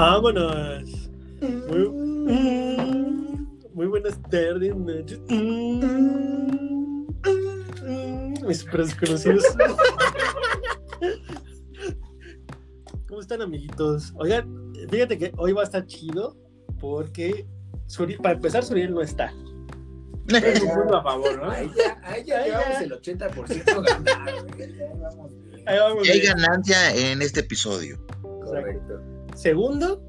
Vámonos. Muy, mm, muy buenas tardes, noches. Mm, Mis desconocidos. ¿Cómo están, amiguitos? Oigan, fíjate que hoy va a estar chido porque Suri- para empezar, Suriel no está. Es un punto a favor, ¿no? Ahí ya, ahí ya Ahí llevamos ya. el 80% ganado, vamos bien. Ahí vamos. Y hay bien. ganancia en este episodio. Correcto. Segundo,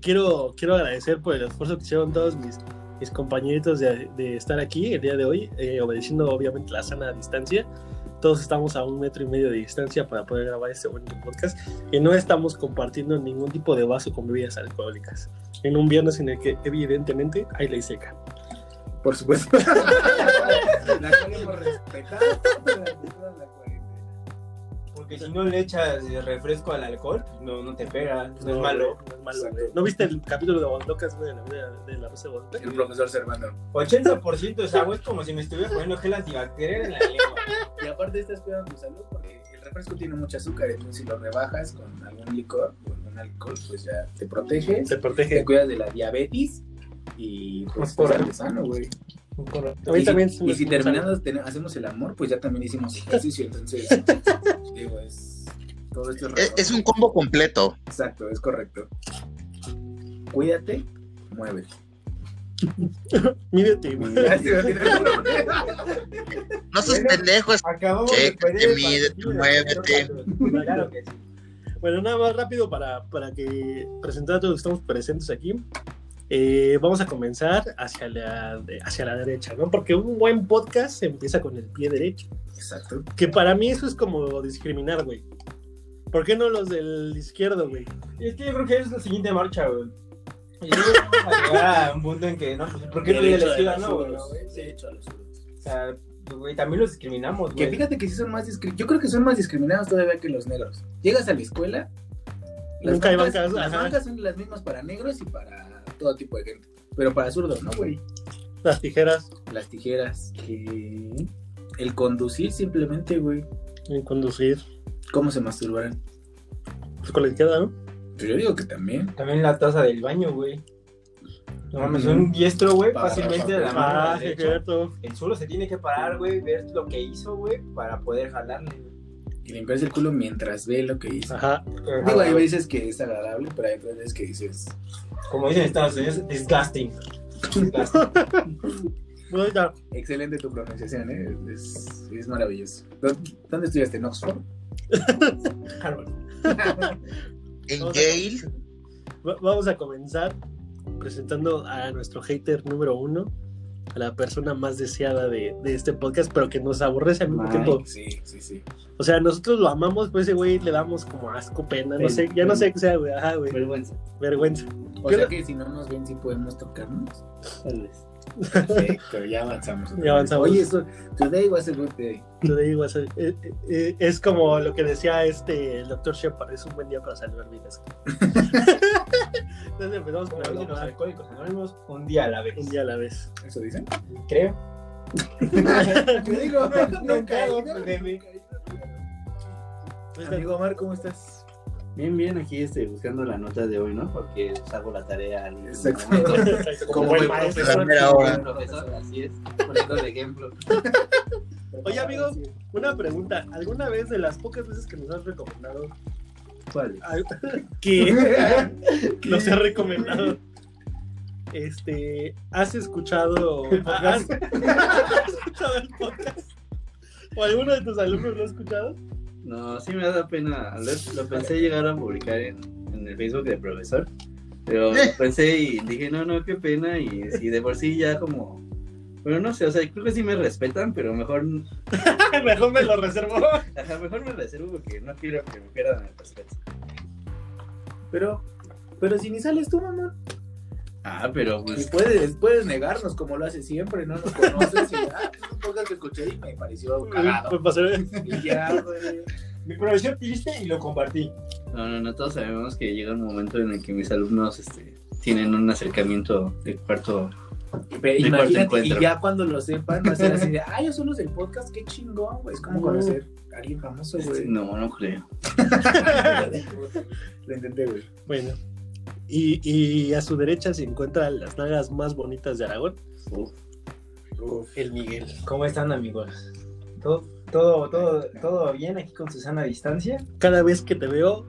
quiero, quiero agradecer por el esfuerzo que hicieron todos mis, mis compañeritos de, de estar aquí el día de hoy, eh, obedeciendo obviamente la sana distancia. Todos estamos a un metro y medio de distancia para poder grabar este bonito podcast y no estamos compartiendo ningún tipo de vaso con bebidas alcohólicas. En un viernes en el que evidentemente hay ley seca. Por supuesto. la cual hemos Porque si no le echas refresco al alcohol, no, no te pega, no, es malo. güey, No, es malo, Exacto. güey. ¿No viste el capítulo de Guadalocas, güey, de la vida de la Rosa de Guadalupe? El profesor Servando. 80% es agua, es como si me estuviera poniendo gel antibacterial en la lengua. Y aparte estás cuidando tu salud porque el refresco tiene mucho azúcar, entonces si lo rebajas con algún licor, con algún alcohol, pues ya te proteges, Te te protege. cuidas de la diabetes y pues estás sano, güey. A mí y, también y si terminando hacemos el amor, pues ya también hicimos ejercicio, entonces digo, es todo esto Es, es un combo completo. Exacto, es correcto. Cuídate, muévete. Güey. No seas Bueno, pendejos. Acabamos Chécate, mídete, muévete. Claro que sí. Bueno, nada más rápido para, para que presentar a todos los que estamos presentes aquí. Eh, vamos a comenzar hacia la, de- hacia la derecha, ¿no? Porque un buen podcast se empieza con el pie derecho. Exacto. Que para mí eso es como discriminar, güey. ¿Por qué no los del izquierdo, güey? Es que yo creo que es la siguiente marcha, güey. Y luego vamos a llegar a un punto en que, no, pues, ¿por qué no Derecho la de izquierda, no, güey? Derecho a los. O sea, güey, también los discriminamos, Que güey. fíjate que sí son más discri- Yo creo que son más discriminados todavía que los negros. Llegas a la escuela. Nunca hay bancas, bancas, Las ajá. bancas son las mismas para negros y para todo tipo de gente. Pero para zurdos, ¿no, güey? Las tijeras Las tijeras. que- El conducir simplemente, güey. en conducir. ¿Cómo se masturbarán? Pues con la izquierda, ¿no? Pues yo digo que también. También la taza del baño, güey. No mames, un diestro, güey, fácilmente de la mano Ah, es cierto. El suelo se tiene que parar, güey, ver lo que hizo, güey, para poder jalarle, güey. Y limpiarse el culo mientras ve lo que hizo. Ajá. Digo, hay veces que es agradable, pero hay otras veces que dices. Como dicen en Estados Unidos, disgusting. Excelente tu pronunciación, ¿eh? Es, es maravilloso. ¿Dó- ¿Dónde estudiaste? ¿En Oxford? Harvard. En Yale. Va- Vamos a comenzar presentando a nuestro hater número uno, a la persona más deseada de, de este podcast, pero que nos aborrece al mismo Mike. tiempo. Sí, sí, sí. O sea, nosotros lo amamos, pues ese güey le damos como asco, pena, no sé, ya no sé qué sea, güey, ajá, güey, Vergüenza, vergüenza. O ¿Qué sea le- que si no nos ven, sí podemos tocarnos. tal vez. Perfecto, ya avanzamos. Ya avanzamos. Oye, eso, today was a good day. Lo digo, es, eh, eh, eh, es como lo que decía este el doctor Shepard, es un buen día para salvar vidas. Entonces empezamos con los alcohólicos anónimos, un día a la vez. un día a la vez. ¿Eso dicen? Creo. Te digo, ido, nunca de mí. Amigo Omar, ¿cómo estás? Bien, bien, aquí estoy buscando la nota de hoy, ¿no? Porque pues, hago la tarea al Exacto. momento. Como buen maestro. Profesor, así es, poniendo el ejemplo. Oye, amigo, una pregunta. ¿Alguna vez de las pocas veces que nos has recomendado ¿Cuál? que nos has recomendado este has escuchado has, has escuchado el podcast o alguno de tus alumnos lo ha escuchado No, sí me da pena. Lo, lo pensé llegar a publicar en, en el Facebook del profesor. Pero pensé y dije, no, no, qué pena. Y si de por sí ya como. Pero no sé, o sea, creo que sí me respetan, pero mejor, mejor me lo reservo ajá, mejor me reservo porque no quiero que me pierdan el respeto. Pero, pero si ni sales tú, mamá. Ah, pero Y pues. puedes, puedes negarnos como lo haces siempre, no nos conoces. Y, ah, un podcast que escuché y me pareció me cagado. pasó Y ya, güey. Me pareció triste y lo compartí. No, no, no, todos sabemos que llega un momento en el que mis alumnos este, tienen un acercamiento de cuarto. Pero imagínate, y ya cuando lo sepan, va a ser así de, ah, yo son los del podcast, qué chingón, güey. Es como conocer a alguien famoso, güey. No, no creo. Lo intenté, güey. Bueno. Y, y a su derecha se encuentran las nalgas más bonitas de Aragón. Uf. El Miguel. ¿Cómo están, amigos? ¿Todo, todo, todo, todo bien aquí con Susana a distancia? Cada vez que te veo,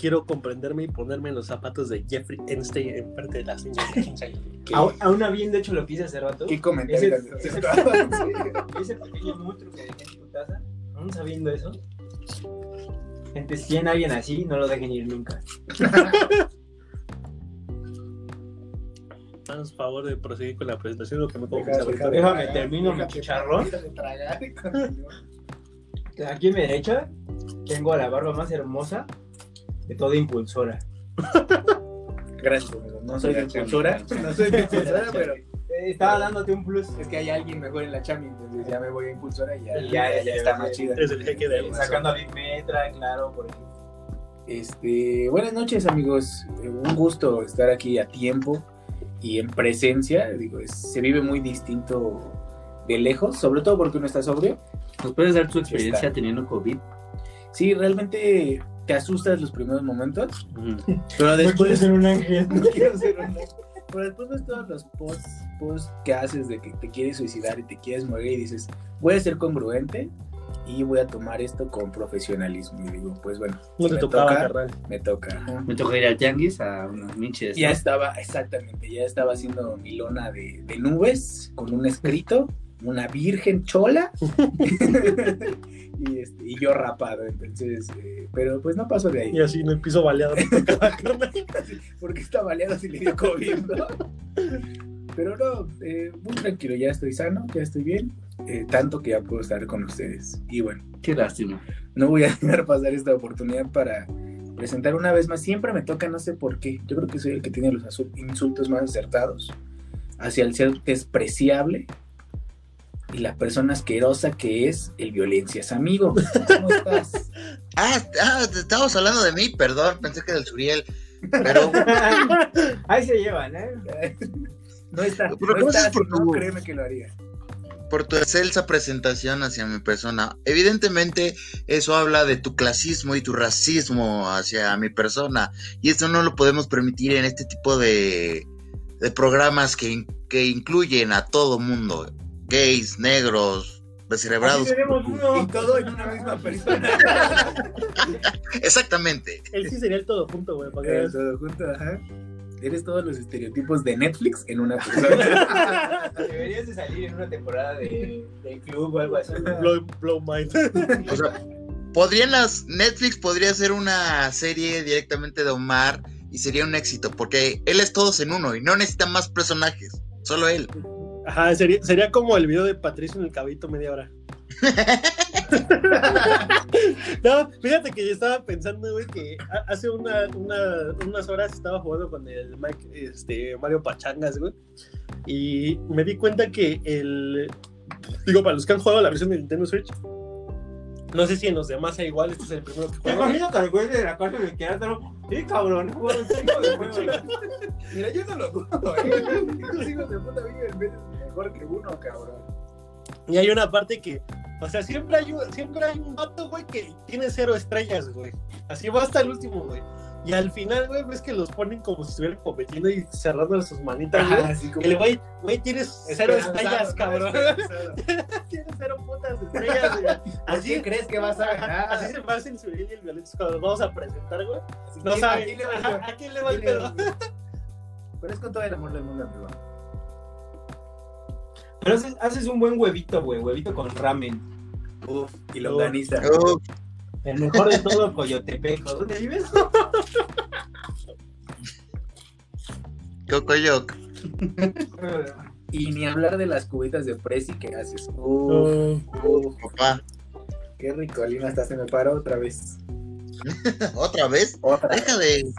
quiero comprenderme y ponerme en los zapatos de Jeffrey Einstein en frente de las niñas de 15 años. ¿Qué, Aún, aún habiendo hecho lo que hice hace rato. qué comentario Ese- tan ese- grosero. Ese pequeño monstruo que dejé en tu taza, aún sabiendo eso. Gente, si tienen alguien así, no lo dejen ir nunca. Haz favor de proseguir con la presentación, lo que me que Déjame tragar, termino mi chicharrón. Aquí a mi derecha tengo a la barba más hermosa de toda impulsora. Gracias, amigo. No soy de impulsora, no soy de impulsora, pero Estaba dándote un plus. es que hay alguien mejor en la chami, entonces ya me voy a impulsora y ya, Ya, ya, ya, ya está ya, más chida. Es el jeque de Eh, Sacando a Big Metra, claro, por ejemplo. Este, buenas noches, amigos. Eh, Un gusto estar aquí a tiempo y en presencia. Digo, es- se vive muy distinto de lejos, sobre todo porque uno está sobrio. ¿Nos puedes dar tu experiencia Está. teniendo COVID? Sí, realmente te asustas los primeros momentos, pero No quiero después ser un ángel. no quiero ser un Pero después ves todos los posts, posts que haces de que te quieres suicidar y te quieres morir y dices, voy a ser congruente y voy a tomar esto con profesionalismo. Y digo, pues bueno, No te me tocaba, toca, me toca. ajá. Me tocó ir al tianguis a unos minches. Ya ¿no? estaba, exactamente, ya estaba haciendo mi lona de, de nubes con un escrito, una virgen chola y, este, y yo rapado, entonces, eh, pero pues no pasó de ahí, Y así en el piso baleado. porque está baleado si le dio COVID, ¿no? Pero no, eh, muy tranquilo, ya estoy sano, ya estoy bien, eh, tanto que ya puedo estar con ustedes. Y bueno, Qué lástima. no voy a dejar pasar esta oportunidad para presentar una vez más. Siempre me toca, no sé por qué. Yo creo que soy el que tiene los insultos más acertados hacia el ser despreciable y la persona asquerosa que es el violencias amigo. ¿Cómo estás? Ah, ah, estábamos hablando de mí, perdón, pensé que del Suriel. Pero Ahí se llevan, ¿eh? No está, Pero no gracias está, por no, tu- créeme que lo haría. por tu excelsa presentación hacia mi persona, evidentemente eso habla de tu clasismo y tu racismo hacia mi persona. Y esto no lo podemos permitir en este tipo de, de programas que, que incluyen a todo mundo. Gays, negros, descerebrados. Tenemos uno. todo en una misma persona. Exactamente. Él sí sería el todo junto, güey. para que veas. todo junto, ajá. Eres todos los estereotipos de Netflix en una persona. Deberías de salir en una temporada de, de club o algo así. Blow, blow mind. O sea, podrían las Netflix podría hacer una serie directamente de Omar y sería un éxito porque él es todos en uno y no necesita más personajes, solo él. Ajá, sería, sería como el video de Patricio en el cabito media hora. no, fíjate que yo estaba pensando, güey, que ha- hace una, una- unas horas estaba jugando con el Mike, este, Mario Pachangas, güey. Y me di cuenta que el. Digo, para los que han jugado la versión de Nintendo Switch, no sé si en los demás sea igual, este es el primero que Me juego. imagino que al güey de la cárcel de Querétaro. Sí, cabrón, juego un chingo de juegos. Mira, yo no lo dudo, ¿eh? Estos hijos de puta viven mejor que uno, cabrón. Y hay una parte que, o sea, siempre hay, un- siempre hay un vato, güey, que tiene cero estrellas, güey. Así va hasta el último, güey. Y al final, güey, ves que los ponen como si estuvieran competiendo y cerrando sus manitas, güey. así como. El güey, güey, tienes cero estrellas, cabrón. Tienes cero putas estrellas, güey. ¿A Así crees que vas a ganar? Así se me hacen su y el violento cuando los vamos a presentar, güey. Así, No ¿quién- saben. ¿A quién le va Ajá, a ¿A quién le va el ¿Quién le pedo? Pero es con todo el amor del mundo, amigo. Pero haces, haces un buen huevito, güey. Huevito con ramen. Uf, y longaniza. Uf, El mejor de todo, Coyotepec. ¿Dónde vives? Cocoyoc. Y ni hablar de las cubitas de Prezi que haces. Uf, uf, Papá, qué rico, Lina, hasta se me paró otra vez. otra vez. Otra vez. Deja de.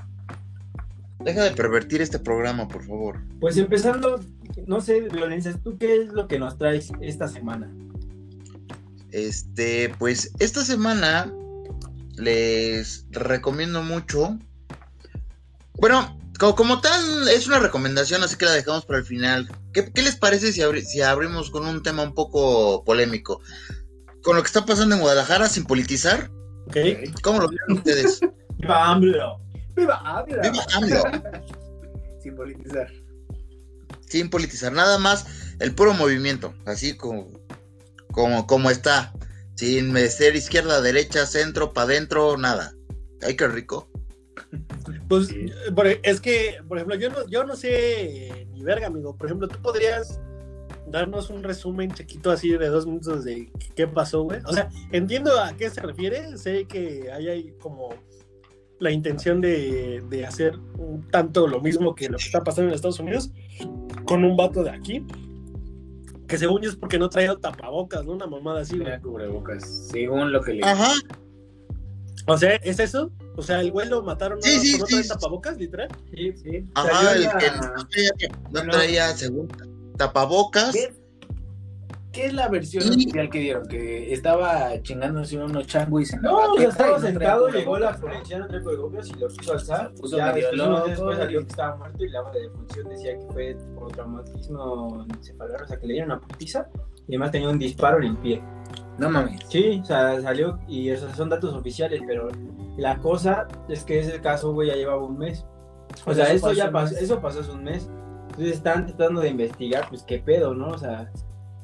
Deja de pervertir este programa, por favor. Pues empezando, no sé, violencias, ¿tú qué es lo que nos traes esta semana? Este, pues esta semana les recomiendo mucho. Bueno, como, como tal, es una recomendación, así que la dejamos para el final. ¿Qué, qué les parece si, abri- si abrimos con un tema un poco polémico? Con lo que está pasando en Guadalajara, sin politizar. ¿Cómo lo vieron ustedes? ¡Viva AMLO! ¡Viva AMLO! Viva AMLO. Sin politizar. Sin politizar, nada más el puro movimiento, así como, como, como está. Sin ser izquierda, derecha, centro, para adentro, nada. Ay, qué rico. Pues Sí. por- es que, por ejemplo, yo no, yo no sé ni verga, amigo. Por ejemplo, tú podrías darnos un resumen chiquito así de dos minutos de qué pasó, güey. O sea, entiendo a qué se refiere. Sé que ahí hay como la intención de, de hacer un tanto lo mismo que lo que está pasando en Estados Unidos con un vato de aquí. Que según yo es porque no traía tapabocas, ¿no? Una mamada así, güey. Cubrebocas, según lo que le. Ajá. O sea, ¿es eso? O sea, el güey lo mataron Sí, sí, no sí, tapabocas, literal. Sí, Sí. Ajá, el la- que no traía, no traía según tapabocas. ¿Qué, qué es la versión Y- oficial que dieron? Que estaba chingándose unos changuis en la No, o sea, banqueta estaba sentado, llegó la policía, no trae cubrebocas y lo quiso alzar. Puso ya medio loco, después salió que estaba muerto y la hora de defunción decía que fue por traumatismo encefalógrafo, o sea, que le dieron una putiza y además tenía un disparo en el pie. No mames. Sí, o sea, salió y esos son datos oficiales, pero la cosa es que ese caso, güey, ya llevaba un mes. O Pues sea, eso eso pasó ya pasó, eso pasó hace un mes. Entonces están tratando de investigar, pues qué pedo, ¿no? O sea,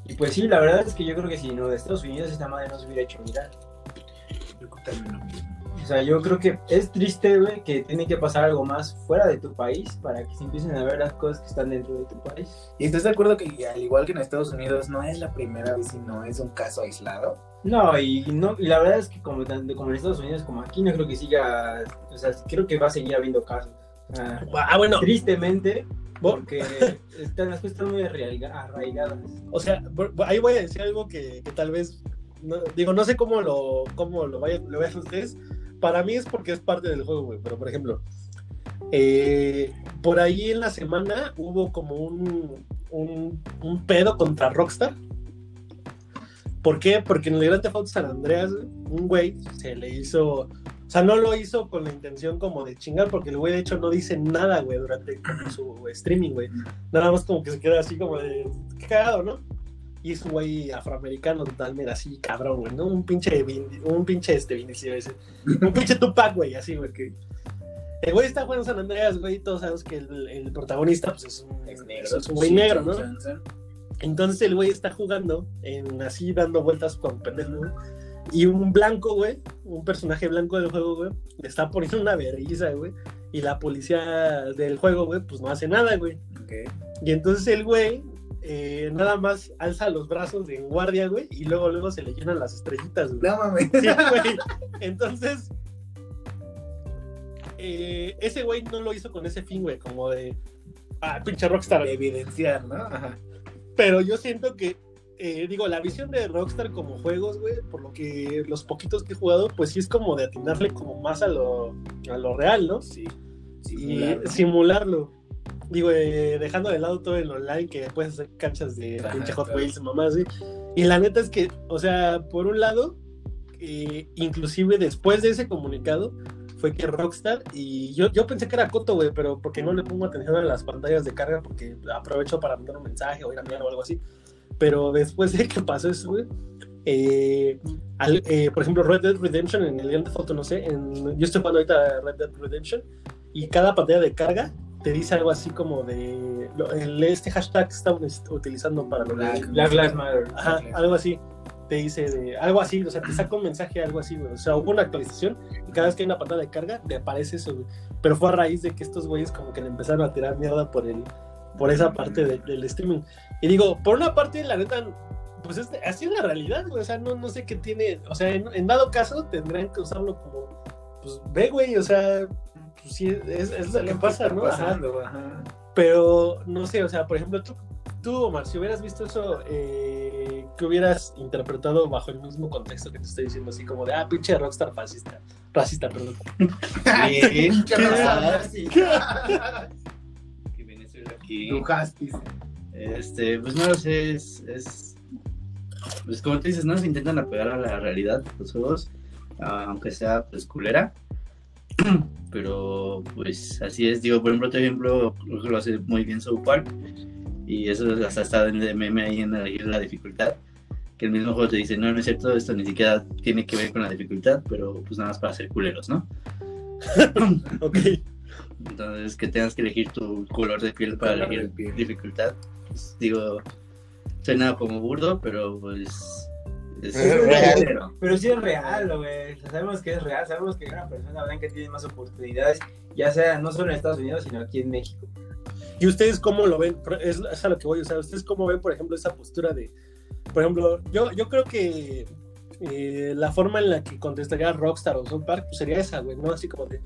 y pues sí, la verdad es que yo creo que si no de Estados Unidos esta madre no se hubiera hecho mirar. Yo también lo mismo. O sea, yo creo que es triste, güey, que tiene que pasar algo más fuera de tu país para que se empiecen a ver las cosas que están dentro de tu país. ¿Y estás de acuerdo que al igual que en Estados Unidos no es la primera vez y no es un caso aislado? No, y no, y la verdad es que como tanto como en Estados Unidos como aquí no creo que siga, o sea, creo que va a seguir habiendo casos. Ah, bueno, tristemente, porque están, las cosas están muy arraiga- arraigadas. O sea, ahí voy a decir algo que, que tal vez, no- digo, no sé cómo lo, cómo lo vayan, lo vean ustedes. Para mí es porque es parte del juego, güey. Pero, por ejemplo, eh, por ahí en la semana hubo como un, un, un pedo contra Rockstar. ¿Por qué? Porque en el Grand Theft Auto San Andreas, un güey se le hizo... O sea, no lo hizo con la intención como de chingar, porque el güey de hecho no dice nada, güey, durante su streaming, güey. Nada más como que se queda así como de... Cagado, ¿no? Y es un güey afroamericano totalmente así, cabrón, güey, ¿no? Un pinche, un pinche, este, ese. un pinche Tupac, güey, así, güey, que... El güey está jugando San Andreas, güey, y todos sabemos que el, el protagonista, pues, es un, Es negro. es un güey Sí, negro, ¿no? Entonces el güey está jugando, en, así dando vueltas con pendejo. Y un blanco, güey, un personaje blanco del juego, güey, le está poniendo una vergüenza, güey. Y la policía del juego, güey, pues no hace nada, güey. Ok. Y entonces el güey eh, nada más alza los brazos de guardia, güey, y luego luego se le llenan las estrellitas, güey. No mames. Sí, güey. Entonces, eh, ese güey no lo hizo con ese fin, güey, como de, ah, pinche Rockstar. De evidenciar, ¿no? Ajá. Pero yo siento que, eh, digo, la visión de Rockstar como juegos, güey, por lo que los poquitos que he jugado, pues sí es como de atinarle como más a lo, a lo real, ¿no? Sí. y Simular, ¿no? simularlo. Digo, eh, dejando de lado todo el online que puedes hacer canchas de Ajá, pinche Hot claro. Wheels, mamás, ¿sí? Y la neta es que, o sea, por un lado, eh, inclusive después de ese comunicado, fue que Rockstar, y yo, yo pensé que era Coto, güey, pero porque no le pongo atención a las pantallas de carga, porque aprovecho para mandar un mensaje o ir a mirar o algo así. Pero después de que pasó eso, güey, eh, al- eh, por ejemplo, Red Dead Redemption en el Grand Theft no sé, en- yo estoy jugando ahorita Red Dead Redemption y cada pantalla de carga te dice algo así como de lo- el, este hashtag que estamos utilizando para Black. Black Lives Matter. Ajá, algo así. Te dice de algo así, o sea, te saca un mensaje, algo así, güey. O sea, hubo una actualización y cada vez que hay una pantalla de carga, te aparece eso, güey. Pero fue a raíz de que estos güeyes como que le empezaron a tirar mierda por el, por esa parte de- del streaming. Y digo, por una parte, la neta, pues es, así es la realidad, güey. O sea, no, no sé qué tiene. O sea, en, en dado caso, tendrían que usarlo como, pues ve, güey, o sea, pues sí, es, es lo que pasa, ¿no? Ajá. pasando, ajá. Pero no sé, o sea, por ejemplo, tú, tú Omar, si hubieras visto eso, eh, ¿qué hubieras interpretado bajo el mismo contexto que te estoy diciendo? Así como de, ah, pinche rockstar fascista. Racista, perdón. Sí. Qué raro. Que Venezuela aquí. Este, pues no lo sé, es, es pues como tú dices, no se intentan apegar a la realidad los juegos, aunque sea pues culera. Pero pues así es, digo, por ejemplo, por ejemplo, creo que lo hace muy bien South Park y eso hasta está en el meme ahí en elegir la dificultad. que el mismo juego te dice, no, no es cierto, esto ni siquiera tiene que ver con la dificultad, pero pues nada más para ser culeros, ¿no? Ok. Entonces, que tengas que elegir tu color de piel para Color elegir piel. dificultad, pues, digo, suena como burdo, pero pues... Es Es real. culero. Pero sí es real, güey. O sea, sabemos que es real, sabemos que una persona blanca tiene más oportunidades, ya sea no solo en Estados Unidos, sino aquí en México. ¿Y ustedes cómo lo ven? Es, es a lo que voy, o sea, ¿ustedes cómo ven, por ejemplo, esa postura de, por ejemplo, yo, yo creo que eh, la forma en la que contestaría Rockstar o South Park pues sería esa, güey, ¿no? Así como de,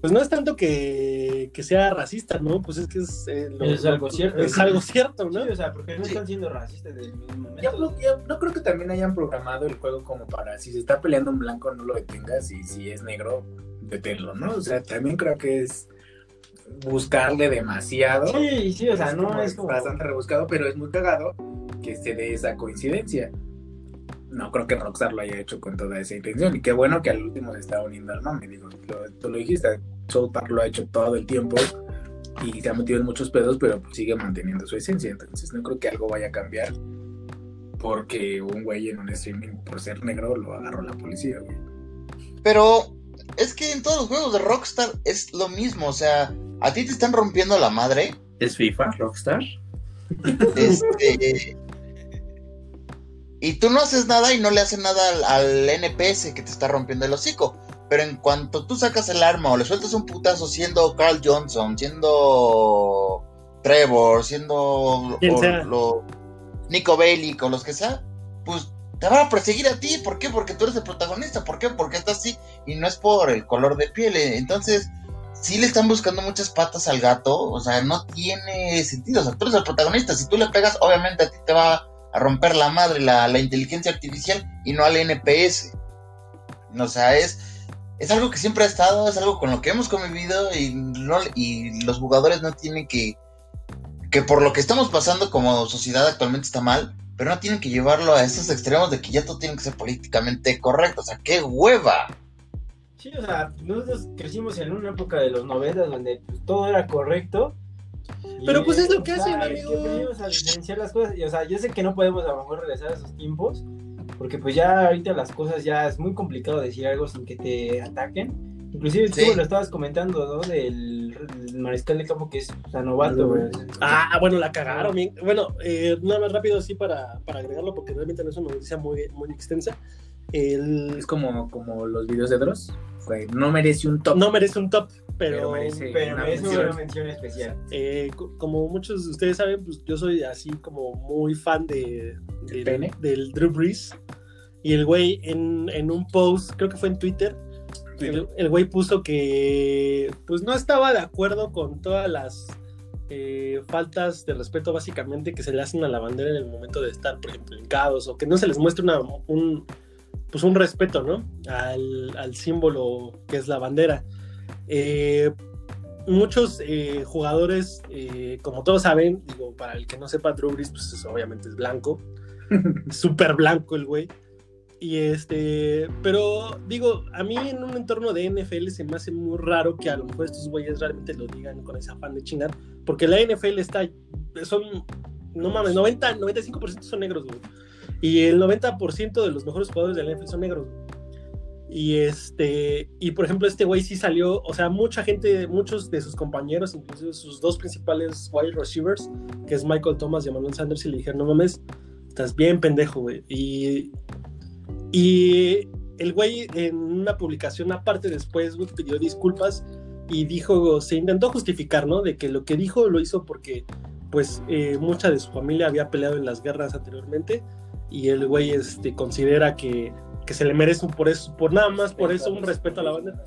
pues no es tanto que, que sea racista, ¿no? Pues es que es, eh, lo- Es algo cierto. Es algo cierto, ¿no? Sí, o sea, porque no Sí. están siendo racistas desde el mismo momento. Yo, no- yo no creo que también hayan programado el juego como para si se está peleando un blanco no lo detengas y si es negro deténlo, ¿no? O sea, también creo que es buscarle demasiado. Sí, sí, o sea, no como es como... bastante rebuscado, pero es muy cagado que se dé esa coincidencia. No creo que Rockstar lo haya hecho con toda esa intención. Y qué bueno que al último se está uniendo al mame. Digo, lo- tú lo dijiste, South Park lo ha hecho todo el tiempo y se ha metido en muchos pedos, pero pues sigue manteniendo su esencia. Entonces no creo que algo vaya a cambiar porque un güey en un streaming por ser negro lo agarró la policía, güey. Pero es que en todos los juegos de Rockstar es lo mismo, o sea, a ti te están rompiendo la madre. ¿Es FIFA, Rockstar? Este, y tú no haces nada y no le haces nada al, al NPS que te está rompiendo el hocico. Pero en cuanto tú sacas el arma o le sueltas un putazo siendo Carl Johnson, siendo Trevor, siendo o lo- Nico Bellic o los que sea, pues te van a perseguir a ti. ¿Por qué? Porque tú eres el protagonista. ¿Por qué? Porque estás así y no es por el color de piel. eh. Entonces, sí le están buscando muchas patas al gato, o sea, no tiene sentido, o sea, tú eres el protagonista, si tú le pegas, obviamente a ti te va a romper la madre la, la inteligencia artificial y no al NPS. O sea, es, es algo que siempre ha estado, es algo con lo que hemos convivido y, no, y los jugadores no tienen que, que por lo que estamos pasando como sociedad actualmente está mal, pero no tienen que llevarlo a esos extremos de que ya todo tiene que ser políticamente correcto, o sea, qué hueva. Sí, o sea, nosotros crecimos en una época de los 90 donde pues, todo era correcto. Pero, pues, es lo que o sea, hacen, amigo. que a diferenciar las cosas. Y, o sea, yo sé que no podemos a lo mejor regresar a esos tiempos, porque pues ya ahorita las cosas ya es muy complicado decir algo sin que te ataquen. Inclusive Sí. tú lo estabas comentando, ¿no? Del, del mariscal de campo que es o sea, novato, güey. Ah, bueno, la cagaron bien. Bueno, eh, nada más rápido así para, para agregarlo, porque realmente no es una noticia muy, muy extensa. El, Es como, como los videos de Dross. güey, no merece un top. no merece un top, Pero pero, merece- Pero una mención. una mención especial. eh, co- como muchos de ustedes saben, pues yo soy así como muy fan de, ¿Del del- pene? del Drew Brees. Y el güey en, en un post, creo que fue en Twitter, el, el güey puso que pues no estaba de acuerdo con todas las eh, faltas de respeto básicamente que se le hacen a la bandera en el momento de estar, por ejemplo, hincados o que no se les muestre una, un, pues un respeto, ¿no? Al, al símbolo que es la bandera. Eh, muchos eh, jugadores, eh, como todos saben, digo, para el que no sepa, Drew Brees, pues es- obviamente es blanco, súper blanco el güey. Y este, pero digo, a mí en un entorno de NFL se me hace muy raro que a lo mejor estos güeyes realmente lo digan con ese afán de chingar, porque la NFL está, son, no mames, 90, 95% son negros, güey. Y el 90% de los mejores jugadores de la NFL son negros, güey. Y este, y por ejemplo, este güey sí salió, o sea, mucha gente, muchos de sus compañeros, incluso sus dos principales wide receivers, que es Michael Thomas y Emmanuel Sanders, y le dijeron, no mames, estás bien pendejo, güey. Y, y el güey en una publicación aparte después, pidió disculpas y dijo, se intentó justificar, ¿no? De que lo que dijo lo hizo porque, pues, eh, mucha de su familia había peleado en las guerras anteriormente y el güey este, considera que, que se le merece un por eso, por nada más por eso un respeto a la banda.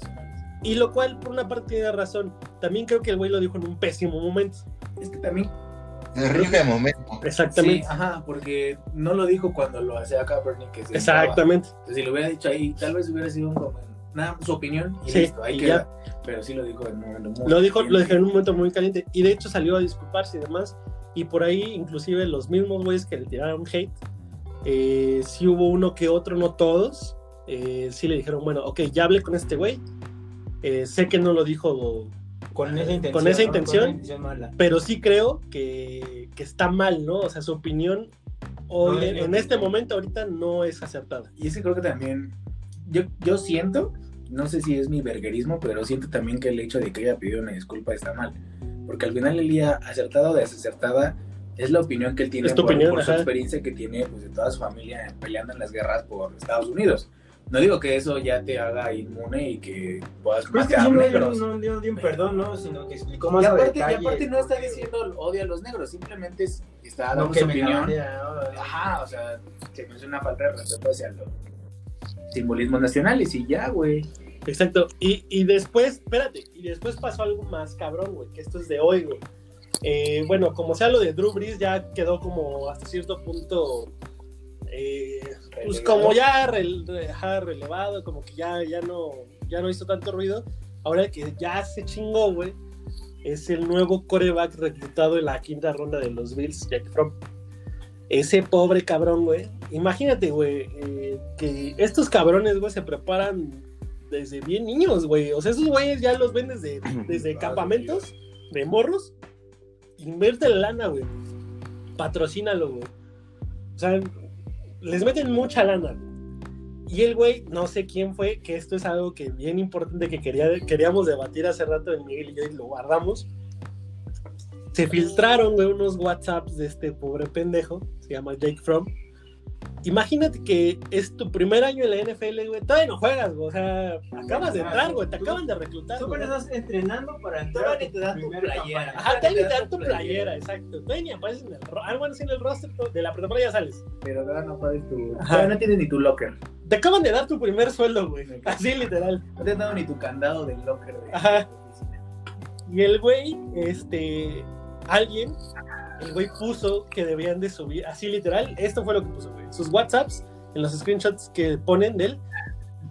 Y lo cual, por una parte, tiene razón. También creo que el güey lo dijo en un pésimo momento. Es que también. Horrible momento. Exactamente. Sí, ajá, porque no lo dijo cuando lo hacía Kaepernick. Que se Exactamente. Entonces, si lo hubiera dicho ahí, tal vez hubiera sido un como- nada, su opinión y Sí, listo, ahí y queda. Pero sí lo dijo en un momento muy Lo dijo, lo caliente. dijo en un momento muy caliente. Y de hecho salió a disculparse y demás. Y por ahí, inclusive los mismos güeyes que le tiraron hate, eh, sí hubo uno que otro, no todos. eh, sí le dijeron, bueno, ok, ya hablé con este güey. eh, sé que no lo dijo, Con esa intención. Con esa ¿no? intención. una intención mala. pero sí creo que, que está mal, ¿no? O sea, su opinión hoy, No, en, en este momento, ahorita no es acertada. Y ese creo que también, yo, yo siento, no sé si es mi verguerismo, pero siento también que el hecho de que haya pedido una disculpa está mal. Porque al final del día, acertada o desacertada, es la opinión que él tiene Es tu por, opinión, por su experiencia que tiene pues, de toda su familia peleando en las guerras por Estados Unidos. No digo que eso ya te haga inmune y que puedas Pero es que matar sí, no, negros. no, no dio, un perdón, ¿no? Sino que explicó más Y a aparte, y detalle aparte no está diciendo odia a los negros, simplemente es- está No dando que su opinión. ¿no? Ajá, o sea, se me hace una falta de respeto hacia los simbolismos nacionales y ya, güey. Exacto. Y, y después, espérate, y después pasó algo más cabrón, güey, que esto es de hoy, güey. Eh, bueno, como sea lo de Drew Brees, ya quedó como hasta cierto punto, eh, pues como ya rel- re- ajá, relevado, como que ya, ya, no, ya no hizo tanto ruido. Ahora que ya se chingó, güey, es el nuevo coreback reclutado en la quinta ronda de los Bills, Jack Fromm. Ese pobre cabrón, güey. Imagínate, güey, eh, que estos cabrones, güey, se preparan desde bien niños, güey. O sea, esos güeyes ya los ven desde, desde campamentos de morros. Invierte la lana, güey. Patrocínalo, güey. O sea, les meten mucha lana. Y el güey, no sé quién fue, que esto es algo que bien importante que quería, queríamos debatir hace rato en Miguel y yo y lo guardamos. Se filtraron, güey, unos WhatsApps de este pobre pendejo, se llama Jake Fromm. Imagínate que es tu primer año en la NFL, güey. Todavía no juegas, güey. O sea, acabas de entrar, güey. Te acaban de reclutar. Tú güey. apenas estás entrenando para entrar Todavía a ni te dan tu playera. Ajá, todavía ni te dan tu playera, exacto. Todavía ni apareces en el algo así en el roster de la pretemporada ya sales. Pero ahora no puedes tu. Ajá. Todavía no tienes ni tu locker. Te acaban de dar tu primer sueldo, güey. Así literal. No te han dado ni tu candado del locker de Ajá. Y el güey, este, alguien, el güey puso que debían de subir, así literal, esto fue lo que puso, güey. Sus WhatsApps, en los screenshots que ponen de él,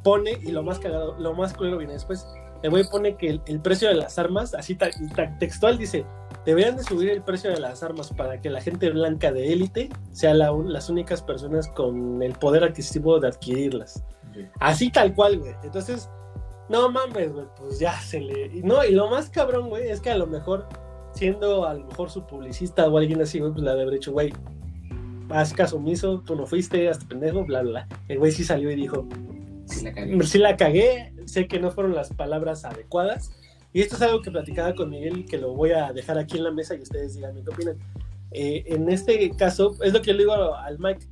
pone, y lo más cagado, lo más culero viene después, el güey pone que el, el precio de las armas, así ta- ta- textual dice, deberían de subir el precio de las armas para que la gente blanca de élite sea la las únicas personas con el poder adquisitivo de adquirirlas. Así tal cual, güey. Entonces, no mames, güey, pues ya se le... No, y lo más cabrón, güey, es que a lo mejor, siendo a lo mejor su publicista o alguien así, güey, pues le ha de haber dicho, güey, haz caso omiso, tú no fuiste, hasta pendejo, bla, bla, bla. El güey sí salió y dijo, Sí, la cagué. sí la cagué, sé que no fueron las palabras adecuadas. Y esto es algo que platicaba con Miguel y que lo voy a dejar aquí en la mesa y ustedes díganme qué opinan. Eh, en este caso, es lo que le digo al Mike.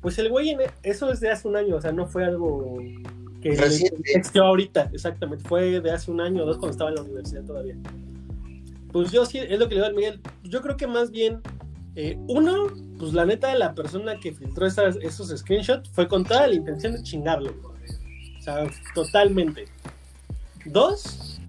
Pues el güey, en- eso es de hace un año, o sea, no fue algo que texteó ahorita, exactamente. Fue de hace un año o dos cuando estaba en la universidad todavía. Pues yo sí, es lo que le digo al Miguel. Yo creo que más bien, eh, uno, pues la neta, la persona que filtró esas, esos screenshots fue con toda la intención de chingarlo. O sea, totalmente. Dos,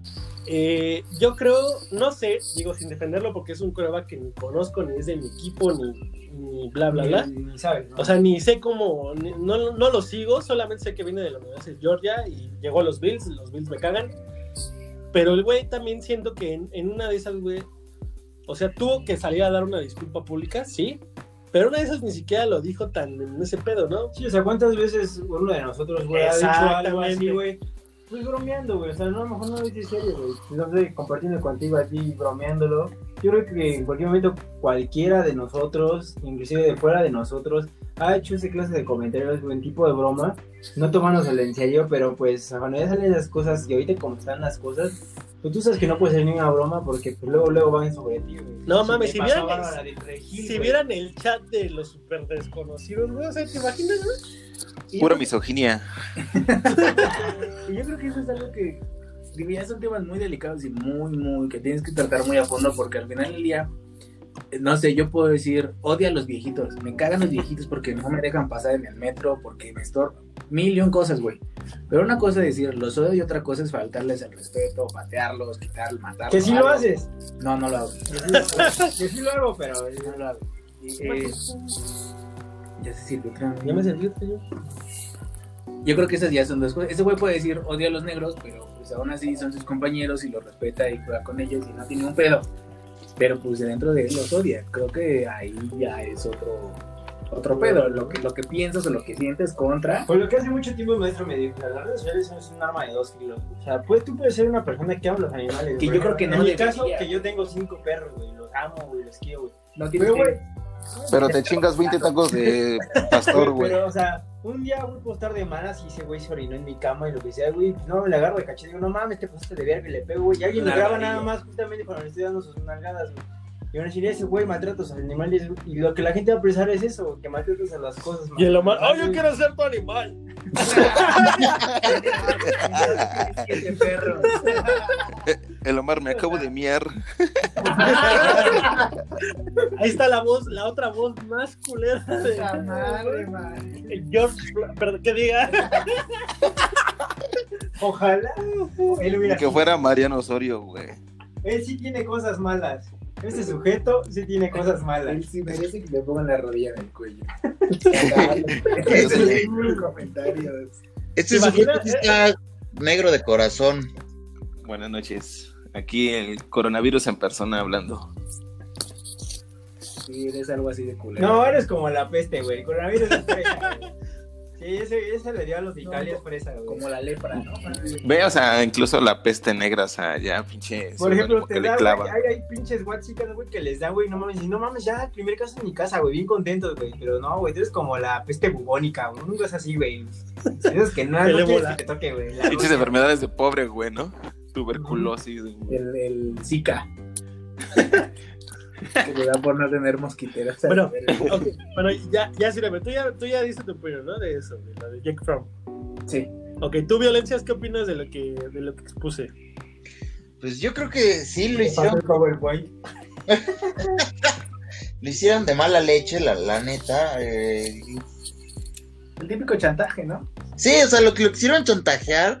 eh, yo creo, no sé, digo sin defenderlo porque es un coreback que ni conozco, ni es de mi equipo, ni, ni bla, bla, bla. Ni, ni sabes, ¿no? O sea, ni sé cómo, ni- no, no lo sigo, solamente sé que viene de la Universidad de Georgia y llegó a los Bills, los Bills me cagan. Pero el güey también siento que en, en una de esas, güey, o sea, tuvo que salir a dar una disculpa pública, sí, pero una de esas ni siquiera lo dijo tan en ese pedo, ¿no? Sí, o sea, ¿cuántas veces uno de nosotros, güey, ha dicho algo así, güey? Pues bromeando, güey. O sea, no, a lo mejor no lo dices serio, güey. No sé, compartiendo contigo así, bromeándolo. Yo creo que en cualquier momento cualquiera de nosotros, inclusive de fuera de nosotros, ha hecho ese clase de comentarios, güey, en tipo de broma. No tomándoselo en serio, pero pues cuando ya salen las cosas y ahorita como están las cosas, pues tú sabes que no puede ser ni una broma porque pues luego, luego van sobre ti, güey. No Sí, mames, me si vieran- del Regil, Si güey. vieran el chat de los super desconocidos, güey, o sea, ¿te imaginas, güey? Pura yo- misoginia. Y yo creo que eso es algo que, ya son temas muy delicados y muy, muy, que tienes que tratar muy a fondo porque al final del día, no sé, yo puedo decir, odia a los viejitos, me cagan los viejitos porque no me dejan pasar en el metro, porque me estorban, mil y un cosas, güey. Pero una cosa es decir, los odio y otra cosa es faltarles el respeto, patearlos, quitarlos, matarlos. Que sí lo haces. No, no lo hago. Que sí lo hago, pero... No lo hago. Y, eh, ya se sirvió. Ya me sentí yo. Yo creo que esas ya son dos cosas. Ese güey puede decir odia a los negros, pero pues aún así son sus compañeros y los respeta y juega con ellos y no tiene un pedo. Pero pues dentro de él los odia. Creo que ahí ya es otro otro pedo. Lo que, lo que piensas o lo que sientes contra. Por lo que hace mucho tiempo el maestro me dijo, las redes sociales es un arma de dos kilos. O sea, pues, tú puedes ser una persona que ama los animales. Que yo creo que no En mi caso, que yo tengo cinco perros, güey, los amo, güey, los quiero, güey. No tienes Pero, güey, Pero te chingas 20 tacos de pastor, güey. Pero, o sea, un día, güey, puedo estar de malas y ese güey se orinó en mi cama y lo que sea, güey. No, me le agarro de cachete digo, no mames, te pasaste de verga y le pego, güey. Y alguien me graba nada más justamente cuando le estoy dando sus nalgadas, güey. Y van a decir, ese güey maltrata a sus animales. Y lo que la gente va a pensar es eso, que maltratas a las cosas. Y el Omar, oh, yo quiero ser tu animal. El Omar, me acabo de miar. Ahí está la voz, la otra voz más culera de madre, man. George, perdón, que diga. Ojalá. Él hubiera que fuera Mariano Osorio, güey. Él sí tiene cosas malas. Ese sujeto sí tiene cosas Él malas. sí merece que le pongan la rodilla en el cuello. Ese- es un comentarios. Este ¿Te sujeto sí está negro de corazón. Buenas noches. Aquí el coronavirus en persona hablando. Sí, eres algo así de culero. No, eres como la peste, güey. Coronavirus es. Sí, ese, ese le dio a los icalias fresa, güey. Como la lepra, ¿no? Ve, o sea, incluso la peste negra, o sea, ya pinche. Por ejemplo, te da, clava. güey, hay, hay pinches guachicas, güey, que les da, güey, no mames, y no mames, ya, el primer caso en mi casa, güey, bien contentos, güey, pero no, güey, tú eres como la peste bubónica, güey, nunca es así, güey, es que no, no quieres ébola. que te toque, güey, la Pinches enfermedades de pobre, güey, ¿no? Tuberculosis, güey. El, el Zika. que le da por no tener mosquiteras. Bueno, bueno, ya, ya sirve. Tú ya, tú ya dices tu opinión, ¿no? De eso, de lo de Jake Fromm. Sí. Ok, tú, Violencias, ¿qué opinas de lo que, de lo que expuse? Pues yo creo que sí lo hicieron, lo hicieron de mala leche, la, la neta. eh, El típico chantaje, ¿no? Sí, o sea, lo que lo quisieron chantajear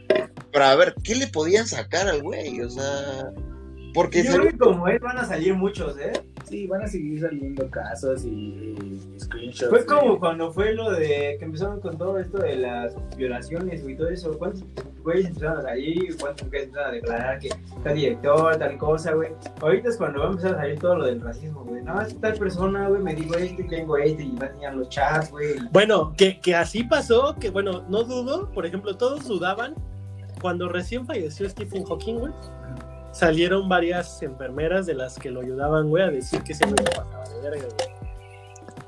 para ver qué le podían sacar al güey, o sea, porque Yo creo que como él van a salir muchos, ¿eh? Sí, van a seguir saliendo casos y, y screenshots. Fue de- como cuando fue lo de que empezaron con todo esto de las violaciones güey, y todo eso. ¿Cuántos güeyes empezaron a salir? ¿Cuántos mujeres empezaron a declarar que tal director, tal cosa, güey? Ahorita es cuando va a empezar a salir todo lo del racismo, güey. No, es tal persona, güey, me dijo esto y tengo esto y va a enseñar los chats, güey. Bueno, que, que así pasó, que bueno, no dudo, por ejemplo, todos dudaban cuando recién falleció Stephen Hawking, güey. Salieron varias enfermeras de las que lo ayudaban, güey, a decir que güey no pasaba de verga, güey.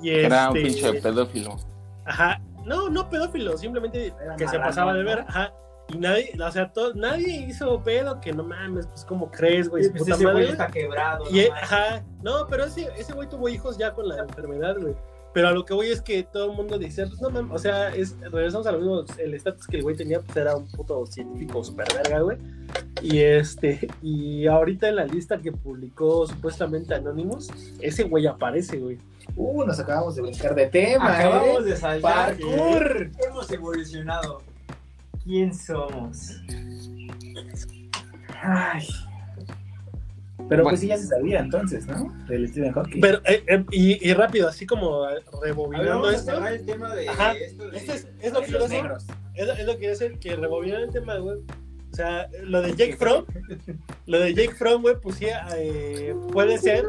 Y Era un este- pinche pedófilo. Ajá, no, no pedófilo, simplemente Era que se pasaba de ver, ajá. Y nadie, o sea, todo, nadie hizo pedo, que no mames, pues como crees, güey, Pues puta ese güey está quebrado. Y, no eh, ajá, no, pero ese, ese güey tuvo hijos ya con la enfermedad, güey. Pero a lo que voy es que todo el mundo decía, pues no mames, o sea, es, regresamos a lo mismo, el estatus que el güey tenía, pues era un puto científico super verga, güey. Y este, y ahorita en la lista que publicó supuestamente Anonymous, ese güey aparece, güey. Uh, nos acabamos de brincar de tema, Acabamos ¿eh? de saltar. Parkour. Hemos evolucionado. ¿Quién somos? Ay. Pero Bueno. pues sí ya se sabía entonces, ¿no? Del Stephen Hawking. Pero, eh, eh, y, y rápido, así como ver, rebobinando esto, el tema de Ajá. esto. de- Este es, es lo que quiero hacer. Es, es lo que quiero hacer, que rebobinando el tema, güey. O sea, lo de Jake Fromm, lo de Jake Fromm, güey, pues sí, eh, puede ser,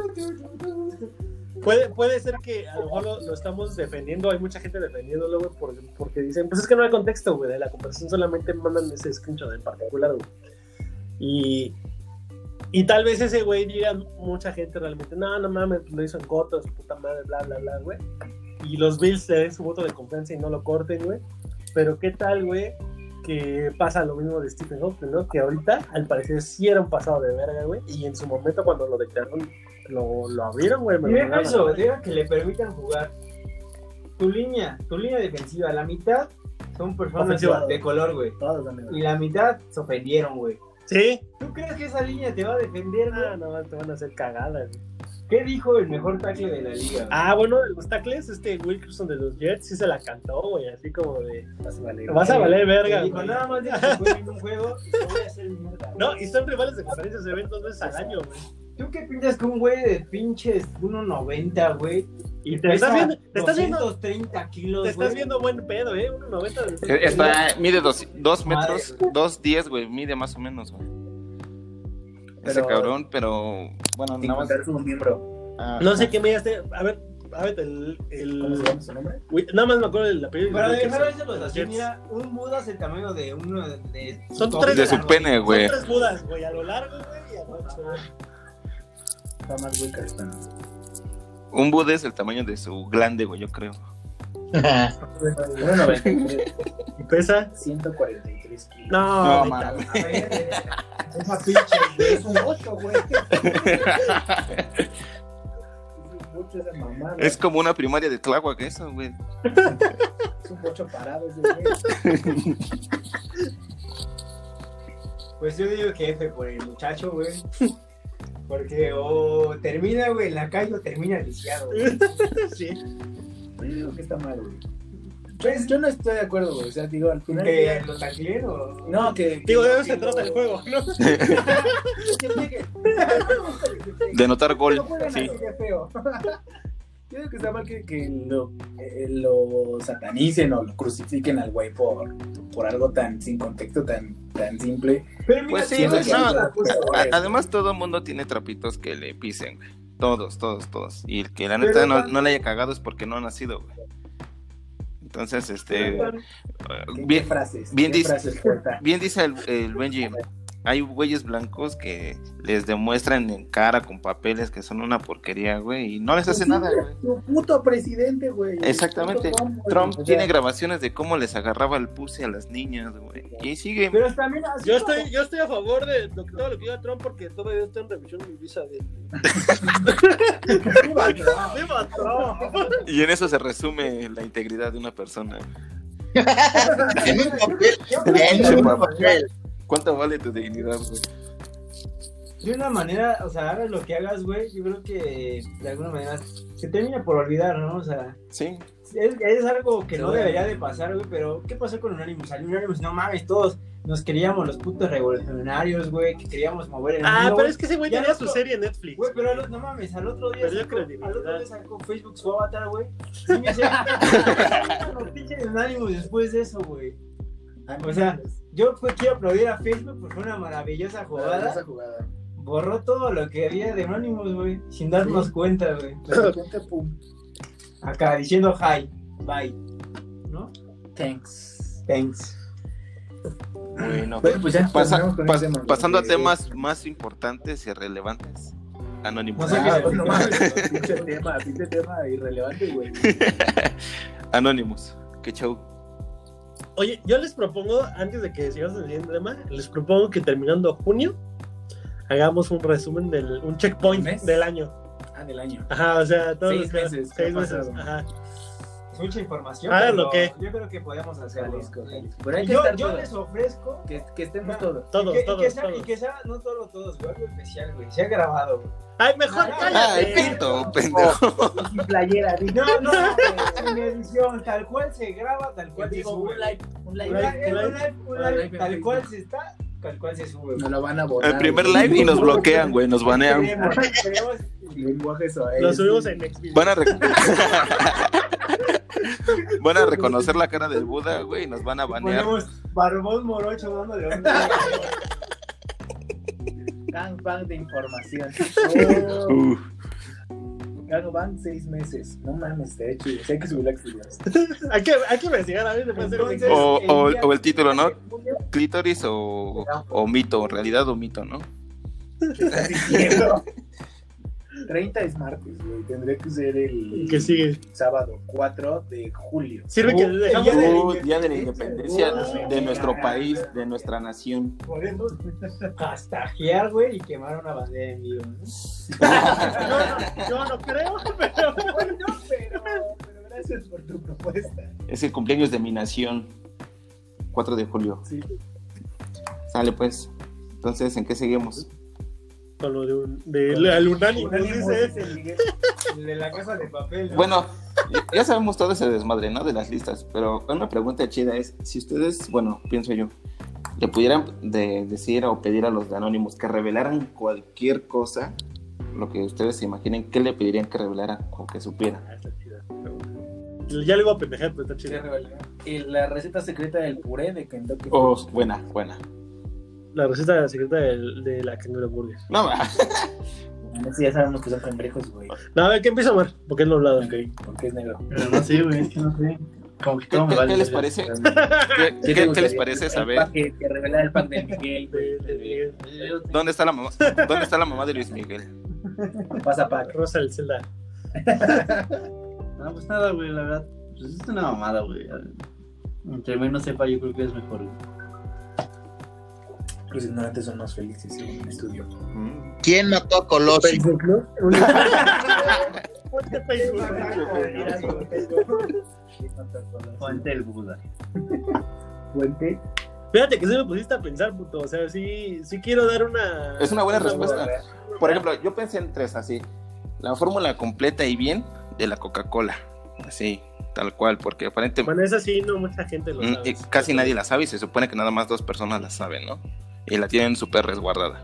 puede, puede ser que a lo mejor lo, lo estamos defendiendo, hay mucha gente defendiéndolo, güey, por- porque dicen, pues es que no hay contexto, güey, de la conversación solamente mandan ese screenshot en particular, güey. Y, y tal vez ese güey diga mucha gente realmente, no, no mames, lo hizo en corto, su puta madre, bla, bla, bla, güey. Y los Bills le den su voto de confianza y no lo corten, güey. Pero qué tal, güey, que pasa lo mismo de Stephen Hawking, ¿no? Que ahorita, al parecer, sí era un pasado de verga, güey. Y en su momento, cuando lo declararon, lo, lo abrieron, güey. me deja eso, deja que le permitan jugar. Tu línea, tu línea defensiva, la mitad son personas Ofensiva. de color, güey. Y la mitad se ofendieron, güey. Sí. ¿Tú crees que esa línea te va a defender, No, güey? no, te van a hacer cagada, güey. ¿Qué dijo el mejor tackle de la liga? güey? Ah, bueno, de los tackles, este Wilkerson de los Jets sí se la cantó, güey. Así como de. Vas a valer. Vas a valer verga, dijo, nada más de que en un juego y voy a hacer mierda. No, y son rivales de conferencias, se ven dos veces al año, güey. ¿Tú qué pintas con un güey de pinches 1.90, güey? Y te estás viendo, te estás viendo, 230 kilos, te estás güey. viendo buen pedo, ¿eh? 1.90 de Eh, Está, mide dos, dos Madre, metros, dos diez, güey, mide más o menos, güey. Ese Pero- cabrón, pero bueno, nada más. su miembro. ah, No sé qué me este. A ver, a ver, el. el ¿Cómo se llama su nombre? güey, nada más me acuerdo del apellido. Para Wilkerson, dejar eso de los así, mira, un Buda es el tamaño de uno de... Son todo tres de su largo. pene, güey. Son tres budas, güey, a lo largo, güey, y a lo ancho, güey. Thomas Wilkerson. Un Buda es el tamaño de su glande, güey, yo creo. 1.93, ¿Y pesa? 143 kilos. No, No, mames. A ver, esa pinche güey, es un 8, güey. Es mucho esa mamada. Es como una primaria de Tláhuac eso, güey. Es un bocho parado ese güey. Pues yo digo que F por el muchacho, güey. Porque o termina, güey, en la calle o termina lisiado, güey. sí. Yo digo que está mal, güey. Pues yo no estoy de acuerdo, güey. O sea, digo, al final. Que lo tacleen o. No, que. Digo, de eso que se trata el juego, ¿no? De notar gol, sí. así de feo. Yo digo que está mal que, que lo, eh, lo satanicen o lo crucifiquen al güey por, por algo tan sin contexto, tan, tan simple. Pero mira, Pues sí, pues no. cosa. A- Además, todo el mundo tiene trapitos que le pisen, güey. Todos, todos, todos. Y el que la neta no, no le haya cagado es porque no ha nacido, güey. Entonces, este. Eh, ¿Qué, bien, qué frases? bien ¿Qué dice- frases corta? bien dice el, el Benji. Hay güeyes blancos que les demuestran en cara con papeles que son una porquería, güey, y no les hace nada, güey. Tu puto presidente, güey. Exactamente. Trump, güey. Tiene grabaciones de cómo les agarraba el pussy a las niñas, güey. Y sigue. Pero también así Yo como- estoy, yo estoy a favor de lo que, todo lo que diga Trump porque todavía está en revisión mi visa de. ¡Viva Trump! Y en eso se resume la integridad de una persona. En un papel. En un papel. ¿Cuánto vale tu dignidad, güey? De una manera, o sea, hagas lo que hagas, güey, yo creo que de alguna manera se termina por olvidar, ¿no? O sea, Sí. es, es algo que no debería de pasar, güey, pero ¿qué pasó con Anonymous? Anonymous, no mames, todos nos queríamos los putos revolucionarios, güey, que queríamos mover el Ah, mundo, pero güey. es que ese güey tenía su serie en Netflix. Güey, pero al- no mames, al otro día sacó, al otro día sacó Facebook su avatar, güey. Y me dice, "Ah, los pinches Anonymous después de eso, güey. O sea, yo pues, quiero aplaudir a Facebook porque fue una maravillosa jugada. Jugada. Borró todo lo que había de Anonymous, güey, sin darnos cuenta, güey. De repente, pum. Acá diciendo hi, bye, ¿no? Thanks. Thanks. Bueno, Bueno, pues ya. Pasa- con pas- tema, pasando a temas más importantes y relevantes. Anónimos. No sé Ah, qué- pues no mames, pinche tema, pinche tema irrelevante, güey. Anónimos. Qué show. Oye, yo les propongo, antes de que sigamos el siguiente tema, les propongo que terminando junio hagamos un resumen del, un checkpoint del año. Ah, del año. Ajá, o sea, todos Seis los meses, ¿qué Seis meses. Ajá. Mucha información. Ah, pero lo que- Yo creo que podemos hacerlo. Jalisco, Sí. Jalisco. Pero hay que Yo, estar yo todos. les ofrezco Que, que estemos Ah. todos. Todos, y que, y todos, que sea, todos. y que sea, no todos, todos, güey, algo especial, güey. Se ha grabado, güey. Ay, mejor Ah, cállate. Ay, pito, pendejo. Sin playera, No, no, sin edición, tal cual se graba, tal cual se sube. un live, un Un live. un live, un live, live tal Facebook. cual se está, tal cual se sube. Nos lo van a borrar. El primer güey. live y nos bloquean, güey. Nos banean. Lenguaje. Lo subimos en Xvideos. Van a, van a reconocer la cara del Buda, güey. y Nos van a banear. Ponemos barbón morocho dándole un Gangbang de información. Uf. Gangbang seis meses. No mames, de hecho, hay que subir la actividad. Hay que, hay que investigar a ver si puede un Entonces- O, o- el o el título, ¿no? Clítoris o, o mito, realidad o mito, ¿no? ¿Qué estás diciendo? 30 es martes, güey. Tendría que ser el que sigue. sábado 4 de julio. Sirve que Uh, dejamos. el día de- Uh, día de la independencia Uh, de nuestro país, de nuestra nación. Podemos castajear, güey, y quemar una bandera en vivo. ¿no? Yo no, yo no creo, pero. Bueno, pero, pero gracias por tu propuesta. Es el cumpleaños de mi nación. 4 de julio. Sí. Sale pues. Entonces, ¿en qué seguimos? Con lo de un. De la Lunani, nos dice. Dice Miguel. El de la casa de papel, ¿no? Bueno, ya sabemos todo ese desmadre, ¿no? De las listas. Pero una pregunta chida es, si ustedes, bueno, pienso yo, le pudieran de- decir o pedir a los de Anónimos que revelaran cualquier cosa, lo que ustedes se imaginen, ¿qué le pedirían que revelara o que supiera? Ah, está chida. Ya le iba a pendejar, pero está chida. Y la receta secreta del puré de Kentucky. Oh, buena, buena. La receta secreta del- de, la Canguro Burger. No. Ese ya sabemos que son cangrejos, güey. No, a ver, ¿qué empieza a ver? Porque ha hablado. Ok, porque es negro. Pero no sé, güey, es que no sé. Como que ¿Qué, todo me qué- vale qué les parece? ¿Qué, ¿Qué qué- te qué les parece El saber Que, que revelara el pack de Miguel, güey. De- de Miguel. Dónde está la mamá? ¿Dónde está la mamá de Luis Miguel? Pasa pack. Rosa del Zelda. No, pues nada, güey, la verdad. Pues es una mamada, güey. Entre menos sepa, yo creo que es mejor, güey. Los ignorantes son más felices, según un estudio. ¿Quién mató a Colosio? Facebook, ¿no? Ponte Facebook. Fuente el Buda. Fuente. Fíjate que se me pusiste a pensar, puto. O sea, sí, sí quiero dar una. Es una buena respuesta. Por ejemplo, yo pensé en tres así. La fórmula completa y bien de la Coca-Cola. Así, tal cual, porque aparentemente Bueno, esa sí, no mucha gente lo mm, sabe. casi nadie la sabe y se supone que nada más dos personas la saben, ¿no? Y la tienen súper resguardada.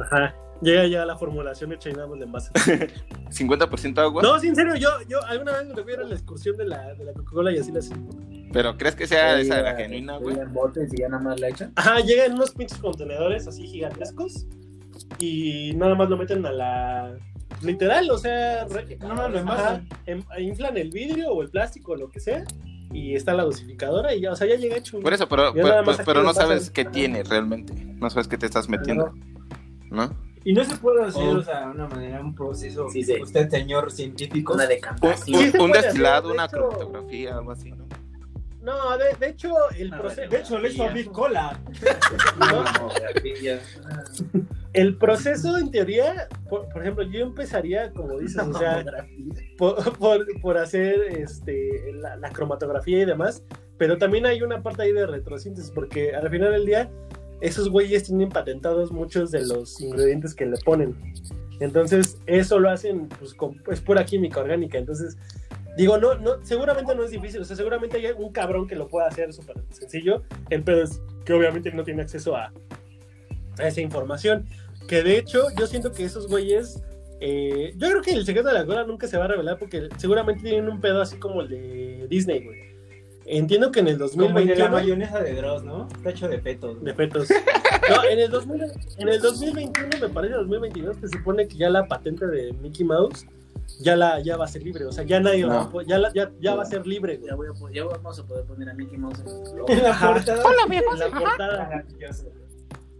Ajá. Llega ya la formulación hecha y nada más le envase. 50% agua, No, sí, en serio, yo, yo alguna vez me ir a la excursión de la, de la Coca-Cola y así la pero ¿crees que sea Ahí, esa la ah, genuina, güey? en botes y ya nada más la echan. Ajá, llega en unos pinches contenedores así gigantescos y nada más lo meten a la. Literal, o sea, re- Nada más lo envasan. inflan el vidrio o el plástico o lo que sea y está la dosificadora y ya, o sea, ya llega hecho. Por eso, pero, pero, más pero no sabes qué tiene realmente. No sabes qué te estás metiendo, ¿no? Y no se puede hacer, Oh. o sea, de una manera, un proceso. Sí, sí. Usted, señor científico. Una Un, decantación. Se un puede destilado, de una hecho. cromatografía, algo así, ¿no? No, de, de hecho, el proceso. De hecho, le hizo a Big Cola. El proceso, en teoría, por, por ejemplo, yo empezaría, como dices, o sea, por, por- por hacer este, la, la cromatografía y demás, pero también hay una parte ahí de retrosíntesis, porque al final del día, esos güeyes tienen patentados muchos de los ingredientes que le ponen. Entonces, eso lo hacen, pues, con, es pura química orgánica. Entonces, digo, no, no, seguramente no es difícil, o sea, seguramente hay un cabrón que lo pueda hacer súper sencillo. El pedo es que obviamente no tiene acceso a, a esa información. Que de hecho, yo siento que esos güeyes. eh, yo creo que el secreto de la cola nunca se va a revelar porque seguramente tienen un pedo así como el de Disney, güey. Entiendo que en el Como el de la 2021. mayonesa de Dross, ¿no? Está hecho de fetos. De fetos. No, en el, 2000 en el 2021, me parece, 2022, que se supone que ya la patente de Mickey Mouse ya, la, ya va a ser libre. O sea, ya nadie la va a No. ya, la- ya, ya va a ser libre, güey. Ya, voy a ya vamos a poder poner a Mickey Mouse en el logo. En la portada. En la portada.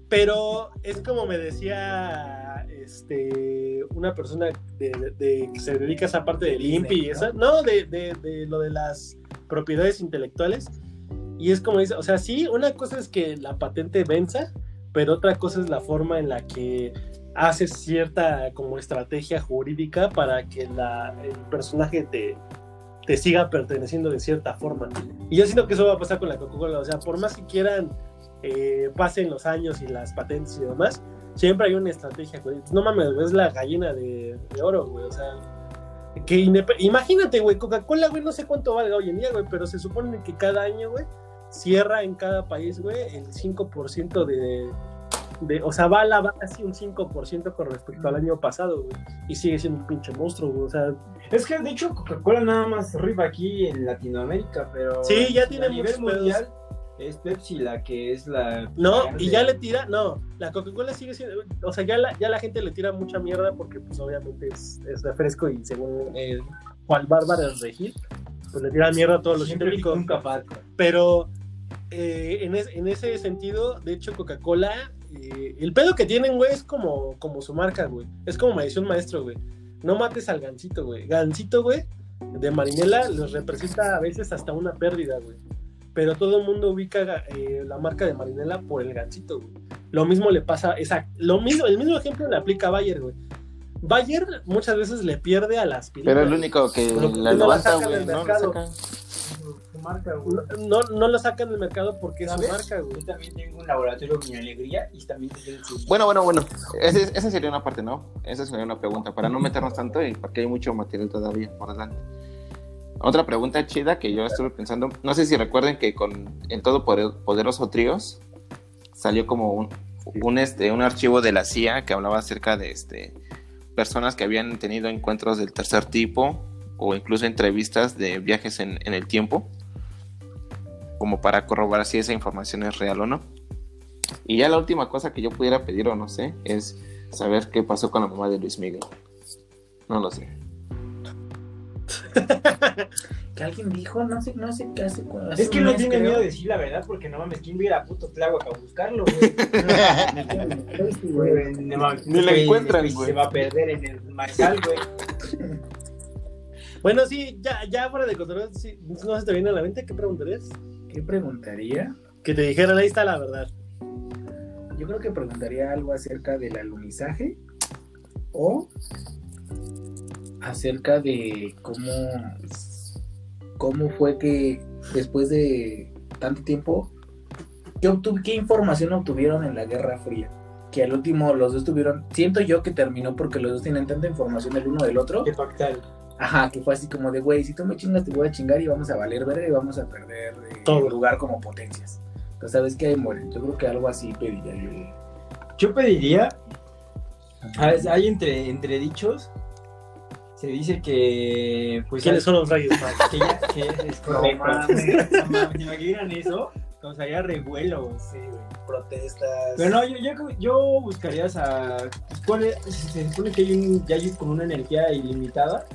Pero es como me decía este una persona de, de- de- que se dedica a esa parte de Disney, limpi y ¿no? esa, no, de, de- de lo de las propiedades intelectuales. Y es como dice, o sea, sí, una cosa es que la patente venza, pero otra cosa es la forma en la que haces cierta como estrategia jurídica para que el personaje te, te siga perteneciendo de cierta forma. Y yo siento que eso va a pasar con la Coca-Cola. O sea, por más que quieran eh, pasen los años y las patentes y demás, siempre hay una estrategia. güey. No mames, es la gallina de, oro, güey. O sea, que imagínate, güey, Coca-Cola, güey, no sé cuánto valga hoy en día, güey, pero se supone que cada año, güey, cierra en cada país, güey, el 5% de, de. O sea, va a la así un 5% con respecto al año pasado, güey. Y sigue siendo un pinche monstruo, güey. O sea, Es que de hecho Coca-Cola nada más arriba aquí en Latinoamérica, pero Sí, ya tiene a nivel mundial es Pepsi la que es la No, y ya le tira, no, la Coca-Cola sigue siendo, o sea, ya la, ya la gente le tira mucha mierda porque pues obviamente es, es refresco y según eh, Juan Bárbara Regil, pues le tira mierda a todos los científicos. Pero eh, en, es- en ese sentido, de hecho, Coca-Cola, eh, el pedo que tienen, güey, es como, como su marca, güey. Es como me decía un maestro, güey. No mates al gancito, güey. Gancito, güey, de Marinela, les representa a veces hasta una pérdida, güey. Pero todo el mundo ubica eh, la marca de Marinela por el gancito, güey. Lo mismo le pasa, exacto. Lo mismo, el mismo ejemplo le aplica a Bayer, güey. Bayer muchas veces le pierde a las Pero el único que Pero ¿por qué la levanta, güey, no marca, güey. No, no, lo sacan del mercado porque es su ¿Sabes? marca, güey. Yo también tengo un laboratorio Mi Alegría y también tengo su... Bueno, bueno, bueno. Ese- esa sería una parte, ¿no? Esa sería una pregunta, para no meternos tanto y porque hay mucho material todavía por delante. Otra pregunta chida que yo estuve pensando, no sé si recuerden que con en todo Poder- Poderoso Tríos salió como un, un, este, un archivo de la CIA que hablaba acerca de este, personas que habían tenido encuentros del tercer tipo o incluso entrevistas de viajes en, en el tiempo, como para corroborar si esa información es real o no. Y ya la última cosa que yo pudiera pedir o no sé es saber qué pasó con la mamá de Luis Miguel. No lo sé. Que alguien dijo, no sé, no sé qué hace. Es que no tiene miedo de decir la verdad porque no mames, ¿quién va a puto Tláhuac a buscarlo, güey? Güey, no mames, Ni la güey, encuentran, güey, güey. Se va a perder en el maizal, güey. Bueno, sí, ya, ya fuera de control, sí, no se te viene a la mente, ¿qué preguntarías? ¿Qué preguntaría? Que te dijeran, ahí está la verdad. Yo creo que preguntaría algo acerca del alunizaje o acerca de cómo, cómo fue que después de tanto tiempo, ¿qué, obtu- qué información obtuvieron en la Guerra Fría? Que al último los dos tuvieron, siento yo que terminó porque los dos tienen tanta información el uno del otro. De pactar. Ajá, que fue así como de, güey, si tú me chingas te voy a chingar y vamos a valer verga y vamos a perder eh, Todo. lugar como potencias. Entonces, ¿sabes qué? Mueren. Yo creo que algo así pediría yo. Yo pediría, ah, hay entre, entre dichos, se dice que, pues, ¿Quiénes son los rayos Max? que ya, que es correcto. No mames, ¿Se imaginan eso? Causaría revuelo. Sí, güey. Protestas. Pero no, yo, yo, yo buscaría esa. ¿cuál es? Se supone que hay un, ya hay con una energía ilimitada.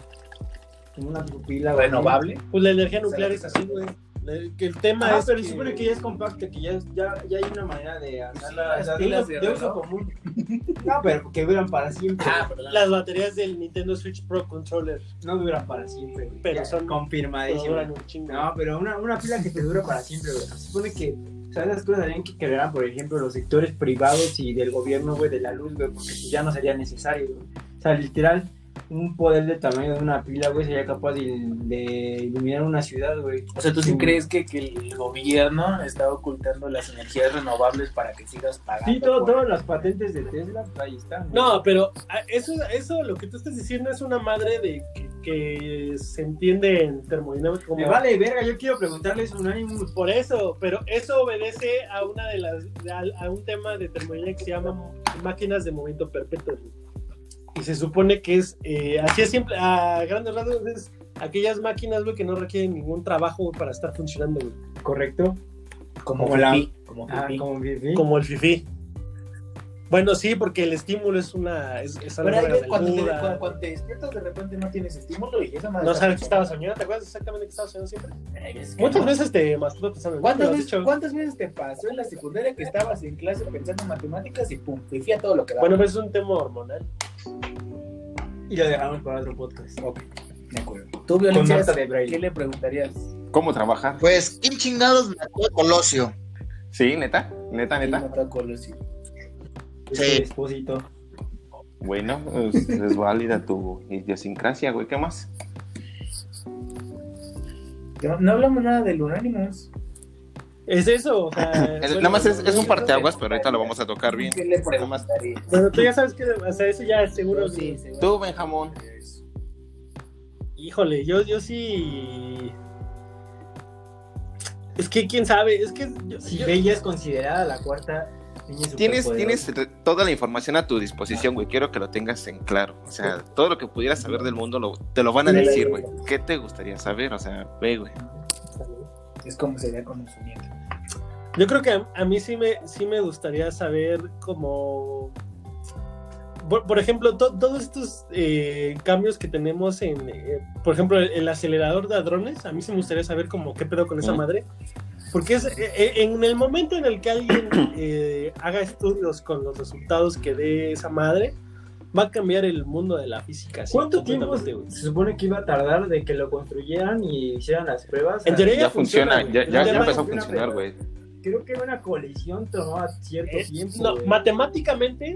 Como una pupila renovable. Pues la energía nuclear es así, güey. El- Que el tema Ah, es. pero que- se supone que ya es compacta, que ya, ya, ya hay una manera de hacerla las o sea, de, pilas uso, de de uso reloj. común. No, pero que duran para siempre. Ah. Las baterías del Nintendo Switch Pro Controller. No duran para siempre, güey. Pero Ya, son- chingo. No, pero una, una pila que te dura para siempre, güey. Se supone que, o sea, esas cosas harían que crearan, por ejemplo, los sectores privados y del gobierno, güey, de la luz, güey, porque ya no sería necesario, güey. O sea, literal, un poder del tamaño de una pila, güey, sería capaz de, de iluminar una ciudad, güey. O sea, ¿tú sí Sí. crees que, que el gobierno está ocultando las energías renovables para que sigas pagando? Sí, todo, por- todas las patentes de Tesla, pues, ahí están. güey. No, pero ah, eso, eso, lo que tú estás diciendo es una madre de que, que se entiende en termodinámica como. Me vale verga, yo quiero preguntarles un ánimo. Por eso, pero eso obedece a una de las a, a un tema de termodinámica que se llama máquinas de movimiento perpetuo. güey. Y se supone que es eh, así es simple, a grandes rasgos es aquellas máquinas güey, que no requieren ningún trabajo güey, para estar funcionando, güey. Correcto. Como, Como la- fifí, como Ah, fifí. como que sí. como el FIFI. Bueno, sí, porque el estímulo es una es, es algo Pero de cuando, te, verdura. cuando- cuando te despiertas de repente no tienes estímulo y esa madre No sabes que estaba soñando, ¿te acuerdas exactamente que estaba soñando siempre? Que Muchas no. veces te masturbas pensando en ¿Cuántas ¿me lo has veces? ¿Cuántas veces te pasó en la secundaria que estabas en clase pensando en matemáticas y pum, fifí a todo lo que daba? Bueno, pues es un tema hormonal. Y lo dejamos para otro podcast. Ok, de acuerdo. Tú, Violencia, Marta de Braille. ¿qué le preguntarías? ¿Cómo trabajar? Pues, ¿quién chingados mató a Colosio? Sí, neta, neta, ¿Quién neta. mató a Colosio? Sí. Ese Expósito. Bueno, es, es válida tu idiosincrasia, güey. ¿Qué más? No, no hablamos nada del Unánimos. Es eso, o sea. Es- bueno, nada más es, es un parteaguas, pero ahorita lo vamos a tocar bien. ¿Qué le? Bueno, tú ya sabes que, o sea, eso ya es seguro. Sí, seguro. Tú, Benjamón. Híjole, yo, yo sí. Es que quién sabe, es que yo- Si yo- Bella es considerada la cuarta Tienes, tienes toda la información a tu disposición, güey. Quiero que lo tengas en claro. O sea, todo lo que pudieras saber del mundo lo- te lo van a decir, güey. ¿Qué te gustaría saber? O sea, ve, güey. Es como sería con su nieto. Yo creo que a, a mí sí me, sí me gustaría saber como. Por, por ejemplo, to- todos estos eh, cambios que tenemos en, eh, por ejemplo, el, el acelerador de hadrones, a mí sí me gustaría saber como qué pedo con esa madre. Porque es, eh, eh, en el momento en el que alguien eh, haga estudios con los resultados que dé esa madre, va a cambiar el mundo de la física. ¿Cuánto tiempo se supone que iba a tardar de que lo construyeran y hicieran las pruebas? En teoría Ya funciona, ya, ya, empezó a funcionar, güey. Creo que una colisión tomaba cierto Eh, tiempo. no, matemáticamente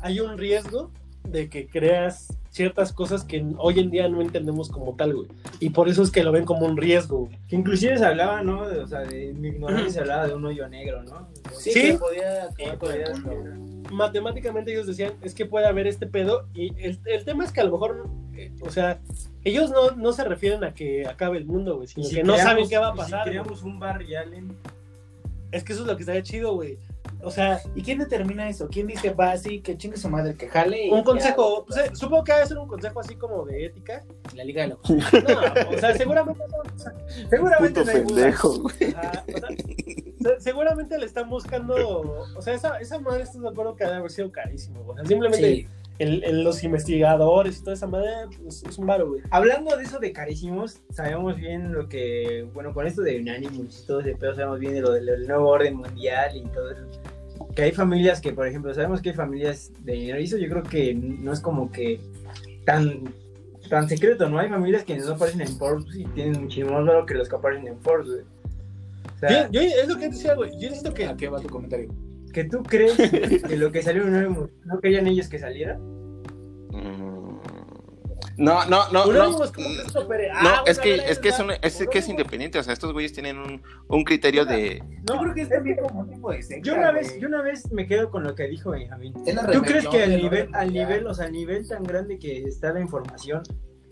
hay un riesgo de que creas ciertas cosas que hoy en día no entendemos como tal, güey. Y por eso es que lo ven como un riesgo. güey. Que inclusive se hablaba, ¿no? O sea, de mi ignorancia se hablaba de un hoyo negro, ¿no? Sí, Sí. que podía acabar Sí, con el podía- mundo. Matemáticamente ellos decían, es que puede haber este pedo. Y el, el tema es que a lo mejor, eh, o sea, ellos no, no se refieren a que acabe el mundo, güey, sino si que no saben qué va a pasar. Si güey. creamos un Barry Allen. Es que eso es lo que estaría chido, güey. O sea, ¿Y quién determina eso? ¿Quién dice, va así, que chingue su madre, que jale? y un consejo, pues, eh, supongo que debe ser un consejo así como de ética. La Liga de la No, o sea, seguramente, o sea, seguramente Puto no hay pendejo, güey. Ajá, o sea, se- seguramente le están buscando, o sea, esa, esa madre estoy de acuerdo que debe haber sido carísimo, güey. O sea, simplemente Sí. El, el- los investigadores y toda esa madre pues, es un varo, güey. Hablando de eso de carísimos, sabemos bien lo que, bueno, con esto de Unanimous y todo ese pedo, sabemos bien de lo del, nuevo orden mundial y todo eso. Que hay familias que, por ejemplo, sabemos que hay familias de dinero y eso yo creo que no es como que tan, tan secreto, ¿no? Hay familias que no aparecen en Forbes y tienen muchísimo más valor que los que aparecen en Forbes, güey. O sea, Yo, yo- es lo que decía, güey. Yo necesito que. ¿A qué va tu comentario? Que tú crees que lo que salió en Anonymous, ¿no querían ellos que saliera? Mm, No, no, no. No. es Pérez. No, Ah, es que, es que es, es que es independiente, o sea, estos güeyes tienen un, un criterio de... Yo creo que es también como un tipo de Yo una vez, yo una vez me quedo con lo que dijo Benjamín. Es ¿Tú crees que al nivel, al nivel, o sea, al nivel tan grande que está la información,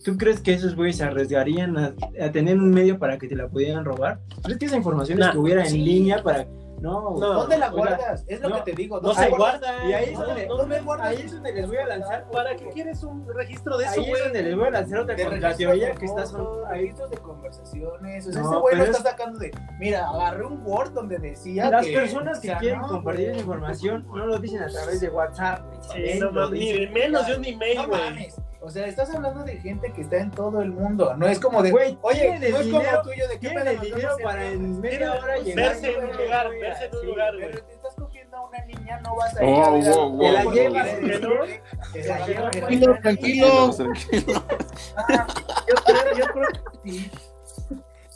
¿tú crees que esos güeyes se arriesgarían a, a tener un medio para que te la pudieran robar? ¿Crees que esa información Nah, estuviera en sí. línea para... No. No, ¿Dónde la oiga, guardas? Es lo no, que te digo. No ¿dónde se guarda. Y ahí es ¿Dónde- donde, dónde guardas ahí es donde les voy a lanzar. ¿Para qué quieres un registro de eso, Ahí es donde les voy a lanzar otra de que está son- fotos, ahí. registros de conversaciones. O sea, No, ese güey lo está es- sacando de. Mira, agarré un Word donde decía. Las que, personas o que sea, quieren no, compartir esa información no lo dicen a través de WhatsApp. ni Sí, no ni menos de un email, No güey. O sea, estás hablando de gente que está en todo el mundo. No es como de. Güey, oye, no es dinero- como tuyo de qué el dinero para en media hora llegar. verse en un lugar, verse en un lugar, güey. Pero te estás cogiendo a una niña, no vas a ir Oh, a ver a- wow, wow, Te la wow, llevas, wow. que no, te la llevas. Tranquilo, tranquilo. Yo creo, yo creo que sí.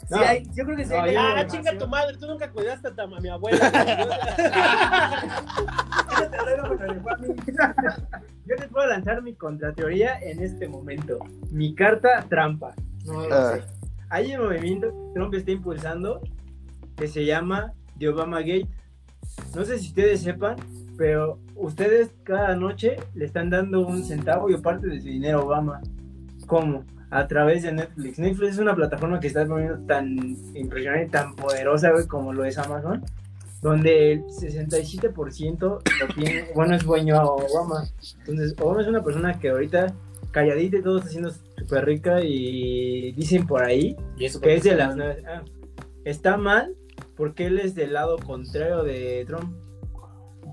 Sí, No. hay, yo creo que sí. No, hay Ah, chinga tu madre, tú nunca cuidaste a, a mi abuela. Yo les puedo lanzar mi contrateoría en este momento. Mi carta trampa. No lo Ah. sé. Hay un movimiento que Trump está impulsando que se llama The Obama Gate. No sé si ustedes sepan, pero ustedes cada noche le están dando un centavo y parte de su dinero a Obama. ¿Cómo? A través de Netflix. Netflix es una plataforma que está volviendo tan impresionante tan poderosa güey, como lo es Amazon, donde el 67% lo tiene, bueno, es dueño a Obama. Entonces, Obama es una persona que ahorita calladita y todo está siendo súper rica y dicen por ahí Y eso que es de las nueve. ah, está mal porque él es del lado contrario de Trump.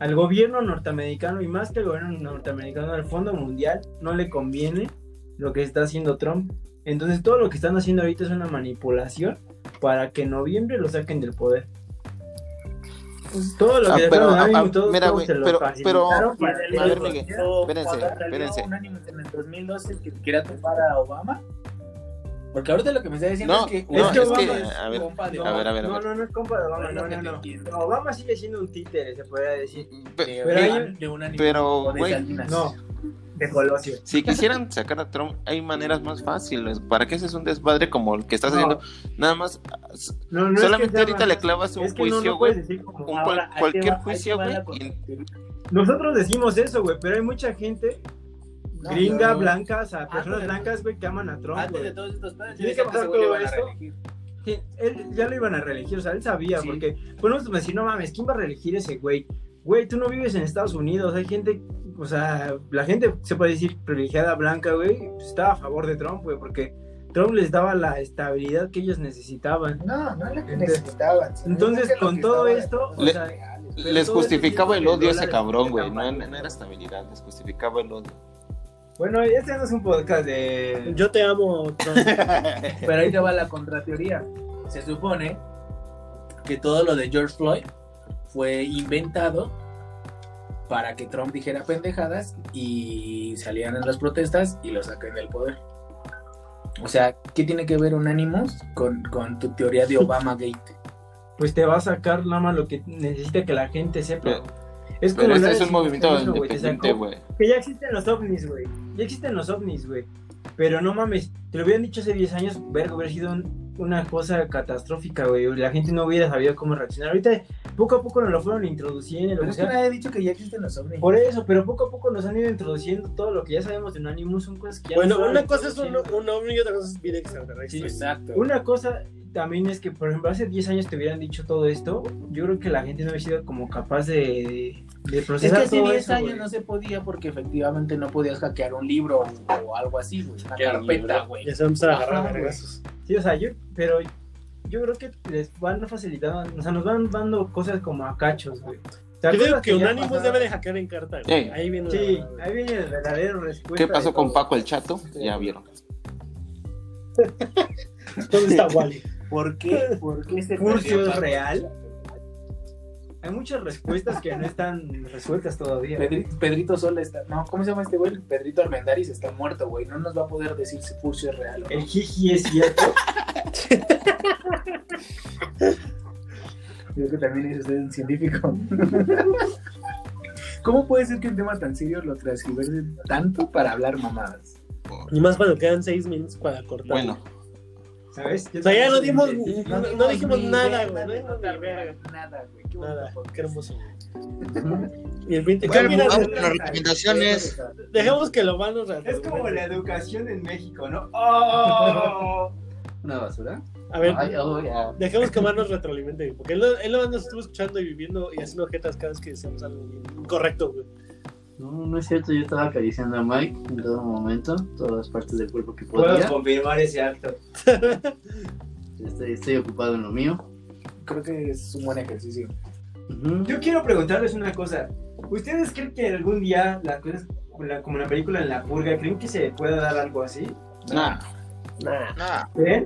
Al gobierno norteamericano y más que al gobierno norteamericano, al Fondo Mundial, no le conviene lo que está haciendo Trump. Entonces todo lo que están haciendo ahorita es una manipulación para que en noviembre lo saquen del poder. Pues, todo lo Ah, que pero, dejaron ahí, ah, ah, todos- mira, todos se lo pero- pero- para a ver, Miguel, espérense, espérense. un anime en el 2012 que topar a Obama. Porque ahorita lo que me está diciendo No, es que, no, es Obama que, a ver, compa de No, a ver, a ver, a no, ver. no, no es compa de Obama, Pero no, es lo no, que no. entiendo. No, Obama sigue siendo un títere, se podría decir. Pe- de, Pero de- hay- de un anime pero, de güey. No, de Colosio. Si quisieran sacar a Trump, hay maneras más fáciles. ¿Para qué haces un desmadre como el que estás No. haciendo? Nada más, No, no es que solamente ahorita más- le clavas un juicio, güey. cualquier va- juicio, güey. Nosotros decimos eso, güey, pero hay mucha gente No, gringa, no, no. blanca, o sea, personas Antes blancas, güey, que aman a Trump, Antes de todos estos planes, Tiene que pasar todo a esto. Él ya lo iban a reelegir, o sea, él sabía, Sí. porque podemos decir, no mames, ¿quién va a reelegir ese güey? Güey, tú no vives en Estados Unidos, hay gente, o sea, la gente, se puede decir, privilegiada blanca, güey, pues, estaba a favor de Trump, güey, porque Trump les daba la estabilidad que ellos necesitaban. No, no es lo que Entonces- necesitaban. sino Entonces, que con que todo esto, de- o Le- sea, Les justificaba el odio a ese cabrón, güey. No era estabilidad, les justificaba el odio. Bueno, este no es un podcast de... Yo te amo, Trump. Pero ahí te va la contrateoría. Se supone que todo lo de George Floyd fue inventado para que Trump dijera pendejadas y salieran en las protestas y lo saquen del poder. O sea, ¿qué tiene que ver Unanimous con, con tu teoría de Obama Gate? pues te va a sacar nada más lo que necesita que la gente sepa. Pero- es Pero como este la es un movimiento independiente, güey. Que ya existen los ovnis, güey. Ya existen los ovnis, güey. Pero no mames, te lo hubieran dicho hace 10 años, verga, hubiera sido un- una cosa catastrófica, güey. La gente no hubiera sabido cómo reaccionar. Ahorita, poco a poco nos lo fueron introduciendo. Pero es que nadie ha dicho que ya existen los ovnis. por eso, pero poco a poco nos han ido introduciendo todo lo que ya sabemos de Unanimous. Son cosas que ya Bueno, una cosa es un, un ovni y otra cosa es vida extraterrestre. Sí, exacto. Una cosa también es que, por ejemplo, hace 10 años te hubieran dicho todo esto, yo creo que la gente no hubiera sido como capaz de, de Es procesar que hace todo 10 eso, años güey. no se podía porque efectivamente no podías hackear un libro o algo así, güey. Una un carpeta, güey. Ya se a agarrar. Sí, o sea, yo, pero yo creo que les van facilitando, o sea, nos van dando cosas como a cachos, güey. Yo digo que Unanimous pasaron. debe de hackear en carta. güey. Sí. Ahí viene Sí, la- ahí viene el verdadero respuesta. ¿Qué pasó con. Paco el Chato? Ya vieron. ¿Dónde está Wally? ¿Por qué? ¿Por qué Furcio perdió es real. hay muchas respuestas que no están resueltas todavía. Pedrito, Pedrito Sola está. No, ¿cómo se llama este güey? Pedrito Armendáriz está muerto, güey. No nos va a poder decir si Furcio es real o no. El jiji es cierto. Creo que también es usted un científico. ¿Cómo puede ser que un tema tan serio lo transgiverse tanto para hablar mamadas? Y más cuando quedan seis minutos para cortar. Bueno, ¿Sabes? Yo O sea, ya no dimos, no, no dijimos ni nada, güey. No dijimos nada, güey. Qué Nada, qué hermoso. Y el 20, Bueno, ¿qué vamos las recomendaciones. Dejemos que lo van a Es como la educación en México, ¿no? ¡Oh! ¿Una basura? A ver, Ay, oh, dejemos que Omar nos retroalimente, porque él, él nomás nos estuvo escuchando y viviendo y haciendo jetas cada vez que decíamos algo incorrecto, güey. No, no es cierto, yo estaba acariciando a Mike en todo momento, todas las partes del cuerpo que Puedo podía. confirmar ese acto. Estoy, estoy ocupado en lo mío. Creo que es un buen ejercicio. Yo quiero preguntarles una cosa. ¿Ustedes creen que algún día, la cosa es- la- como la película en la purga, creen que se pueda dar algo así? nah, Nah. Nah, ¿Ven?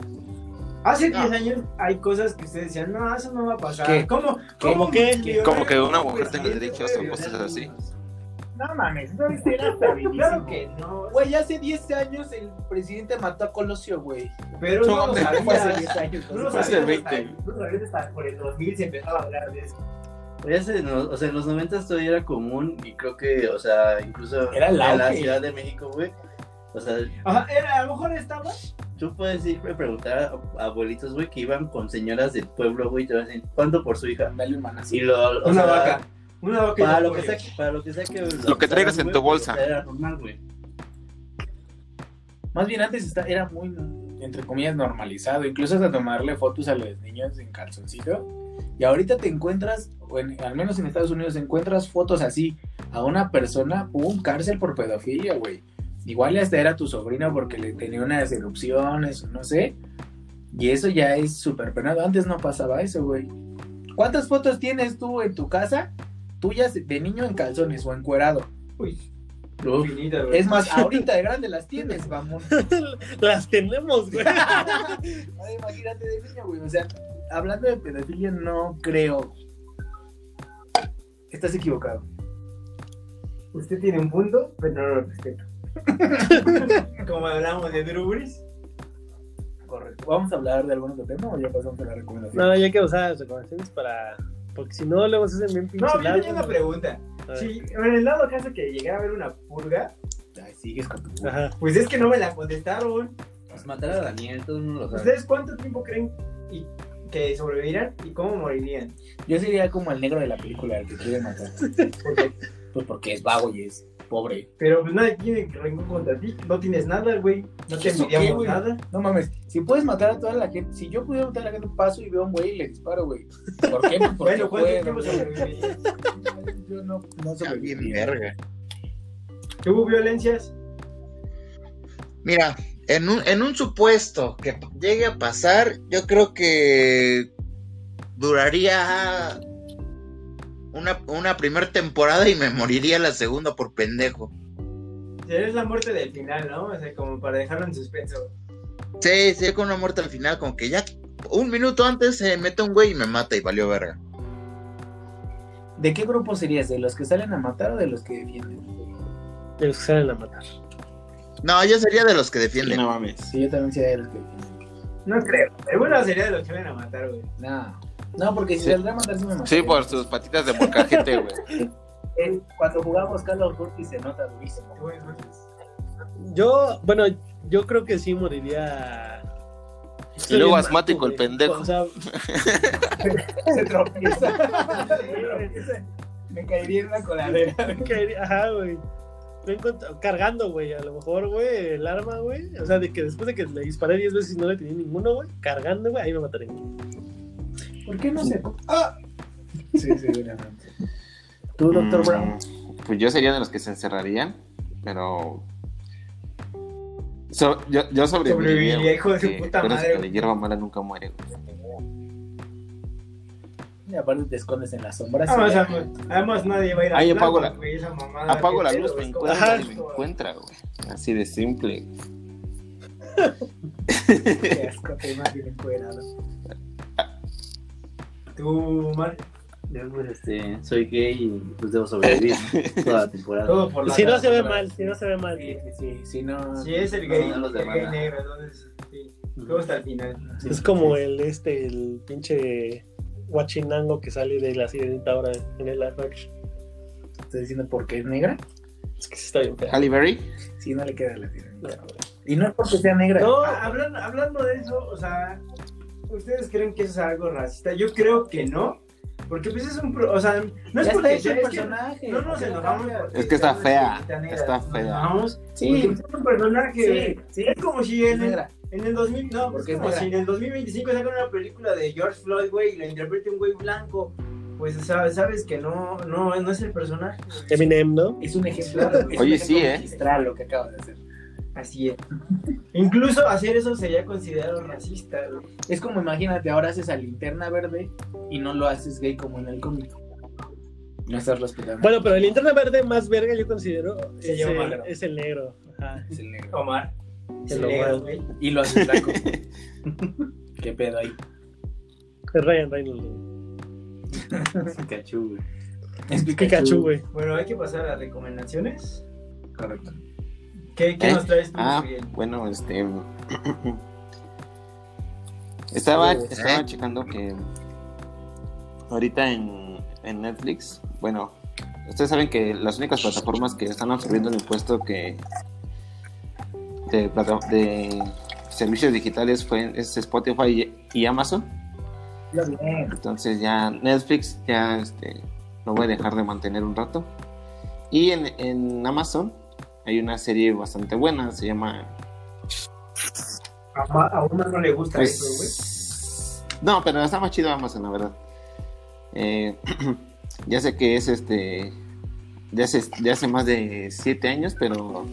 Hace No. 10 años hay cosas que ustedes decían, no, eso no va a pasar. ¿Qué? ¿Cómo? ¿Cómo qué? violar Como que una mujer derechos puede o cosas así. No mames, no viste. Claro que no. Güey, hace 10 años el presidente mató a Colosio, güey. Pero no, No, lo fue hace sabías. 10 años. No lo Fue hace sabías 20. hasta- no por el 2000 se empezaba a hablar de eso. No, o sea, en los 90 todavía era común y creo que, o sea, incluso en la. Ciudad de México, güey. O sea, Ajá, era, a lo mejor estaba. Tú puedes ir a preguntar a abuelitos, güey, que iban con señoras del pueblo, güey, y te van a decir, ¿cuánto por su hija? Dale un manazo. Y lo, o Una sea, vaca. Una vaca. Para lo, que sea, para lo que sea que... Lo que traigas en güey, tu bolsa. Era normal, güey. Más bien antes está- era muy, entre comillas, normalizado. Incluso hasta tomarle fotos a los niños en calzoncito. Y ahorita te encuentras, o en- al menos en Estados Unidos, encuentras fotos así a una persona, un cárcel por pedofilia, güey. Igual hasta era tu sobrino porque le tenía unas erupciones, no sé. Y eso ya es súper penado. Antes no pasaba eso, güey. ¿Cuántas fotos tienes tú en tu casa? Tuyas de niño en calzones o encuerado. Uy, Uf, infinita, güey. Es más, ahorita de grande las tienes, vamos. Las tenemos, güey. Ay, imagínate de niño, güey. O sea, hablando de pedofilia, no creo. Estás equivocado. Usted tiene un punto, pero no lo respeto. Como hablamos de Drew Brees. Correcto. ¿Vamos a hablar de algún otro tema o ya pasamos a la recomendación? No, ya hay que usar las recomendaciones para. Porque si no, luego se hacen bien No, pinches yo tenía una pregunta. Si en el dado caso que llegara a haber una purga, Ay, sigues con tu. Ajá. pues es que no me la contestaron. pues matar a Daniel, todo el mundo lo sabe. ¿Ustedes cuánto tiempo creen y- que sobrevivirán y cómo morirían? Yo sería como el negro de la película, el que quiere matar. Porque, Pues porque es vago y es pobre. pero pues nadie tiene rencor contra ti. No tienes nada, güey. No te ¿Eso qué, envidiamos nada. No mames, si puedes matar a toda la gente, si yo pudiera matar a la gente, paso y veo a un güey y le disparo, güey. ¿Por qué? Pues porque Bueno. Yo no, no sobreviviría. verga. ¿Hubo violencias? Mira, en un, en un supuesto que llegue a pasar, yo creo que duraría una, una primera temporada y me moriría la segunda por pendejo. Es la muerte del final, ¿no? O sea, como para dejarlo en suspenso. Sí, sí, con una muerte al final, como que ya un minuto antes se mete un güey y me mata y valió verga. ¿De qué grupo serías? ¿De los que salen a matar o de los que defienden? De los que salen a matar. No, yo sería de los que sí, defienden. no mames. Sí, yo también sería de los que defienden. No creo. Alguna sería de los que van a matar, güey. No, no, porque si Sí. saldrá a matar sí me mataría. Sí, por sus patitas de molcajete, güey. Cuando jugamos Call of Duty se nota durísimo. Yo, bueno, yo creo que sí moriría. Y luego asmático el pendejo. O sea, Se tropieza. me caería en una coladera. que- ajá, güey. Me encuentro- cargando, güey, a lo mejor, güey, el arma, güey. O sea, de que después de que le disparé 10 veces y no le tenía ninguno, güey, cargando, güey, ahí me mataría. ¿Por qué no se.? ¡Ah! Sí, seguramente. ¿Tú, Doctor Mm, Brown? Pues yo sería de los que se encerrarían, pero. So- yo, yo sobreviviría. Sobreviviría, hijo de su puta madre, que la hierba mala nunca muere, güey. Y aparte te escondes en las sombras. Ya. además, además nadie va a ir a Ahí hablar, apago la- güey, esa mamada, Apago la luz, me encuentra me encuentra, güey. Así de simple. Qué asco, te encuerado. Tú, Mar. Yo, pues, este, soy gay y pues debo sobrevivir toda la temporada. Todo por la Si no se ve mal, si no se ve mal. Sí, sí, sí, si no... Si es el gay, No, no los el gay negro, entonces, sí. Todo hasta el final. Es como el este, el pinche guachinango que sale de la sirenita ahora en el live action. ¿Estás diciendo porque es negra? Es que sí está bien fea. Halle Berry. Sí, no le queda la sirenita. No. Y no es porque sea negra. No, hablando, hablando de eso, o sea, ¿ustedes creen que eso es algo racista? Yo creo que no. Porque pues es un... pro- o sea, no es Ya porque sea- el personaje. No nos enojamos. porque Es que está fea, está nos fea. enojamos Sí. es un personaje. Sí, sí. Es como si en el, en el 2000, no, Porque es como si en el 2025 sacan una película de George Floyd, güey, y la interprete un güey blanco. Pues sabes, sabes que no, no, no es el personaje. Eminem, ¿no? Es un ejemplo. es un Oye, ejemplo sí, ¿eh? magistral lo que acaba de hacer. Así es. Incluso hacer eso sería considerado racista. Es como imagínate, ahora haces a linterna verde y no lo haces gay como en el cómic. No estás respetando. Bueno, pero el linterna verde más verga yo considero Se es, llama el, negro. es el negro. Ajá. es el negro. Omar. El negro, güey. Y lo haces blanco. ¿Qué pedo ahí? Es Ryan Reynolds. güey. Pikachu, güey. Es Pikachu, güey. Bueno, hay que pasar a recomendaciones. Correcto. ¿Qué, qué ¿Eh? nos traes tú, Ah, Miguel? bueno, este. estaba, ¿Eh? estaba checando que ahorita en, en Netflix, bueno, ustedes saben que las únicas plataformas que están absorbiendo el impuesto que de, plata- de servicios digitales fue es Spotify y, y Amazon. Entonces ya Netflix ya este, lo voy a dejar de mantener un rato. Y en, en Amazon hay una serie bastante buena, se llama A, a uno no le gusta Pues, eso, güey. no, pero está más chido Amazon, la verdad. Eh, ya sé que es este. De hace, de hace más de 7 años, pero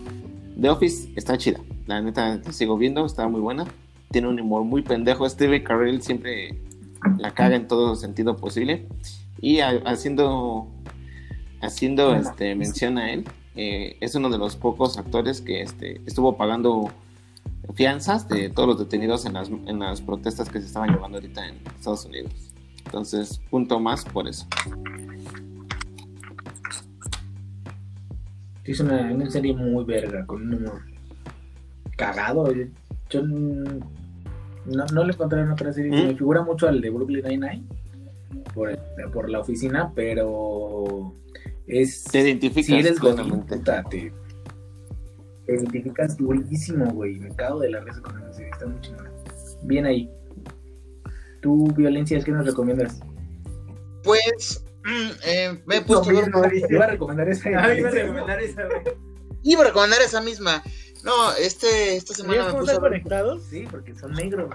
The Office está chida. La neta, la sigo viendo, está muy buena. Tiene un humor muy pendejo. Steve Carell siempre la caga en todo sentido posible. Y ha- haciendo, haciendo este, mención a él, eh, es uno de los pocos actores que este, estuvo pagando fianzas de todos los detenidos en las, en las protestas que se estaban llevando ahorita en Estados Unidos. Entonces, punto más por eso. Sí, es una, una serie muy verga, con un humor cagado. Yo, no, no le encontré en otra serie. Se ¿Mm? me figura mucho al de Brooklyn Nine-Nine por, por la oficina, pero es. Te identificas si eres godín, plenamente. puta, te, te identificas durísimo, güey. Me cago de la risa con serie. Está muy chingona. Bien ahí. ¿Tú, Violencias, qué nos recomiendas? Pues mm, eh, me he puesto. No, iba a recomendar esa. Ay, iba a recomendar esa, güey. Iba a recomendar esa misma. No, este, esta semana ¿Ves me puse conectados? Sí, porque son negros.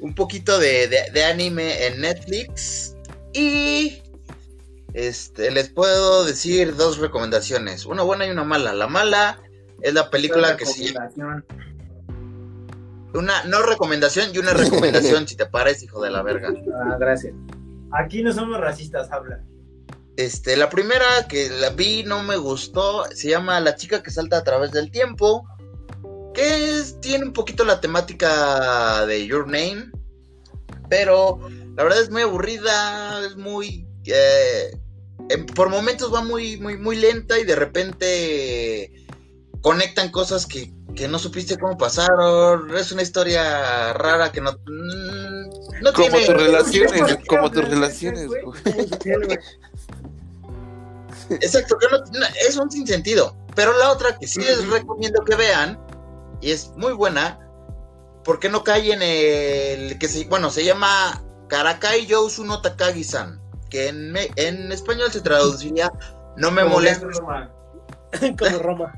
un poquito de, de- de anime en Netflix. Y este les puedo decir dos recomendaciones. Una buena y una mala. La mala es la película que se llama. Una no recomendación y una recomendación, si te parece, hijo de la verga. Ah, gracias. Aquí no somos racistas, habla. Este, la primera que la vi no me gustó, se llama La chica que salta a través del tiempo, que es- tiene un poquito la temática de Your Name, pero la verdad es muy aburrida, es muy... eh, en- por momentos va muy, muy, muy lenta y de repente conectan cosas que, que no supiste cómo pasaron, es una historia rara que no... mm, no Como tiene- tus relaciones, ¿Por qué como tus relaciones. Exacto, que no, no- es un sinsentido. Pero la otra que sí les recomiendo que vean, y es muy buena, porque no cae en el que se, bueno, se llama Karakai Yousu no Takagi-san, que en, me- en español se traduciría No me Como molestes Roma. Como Roma.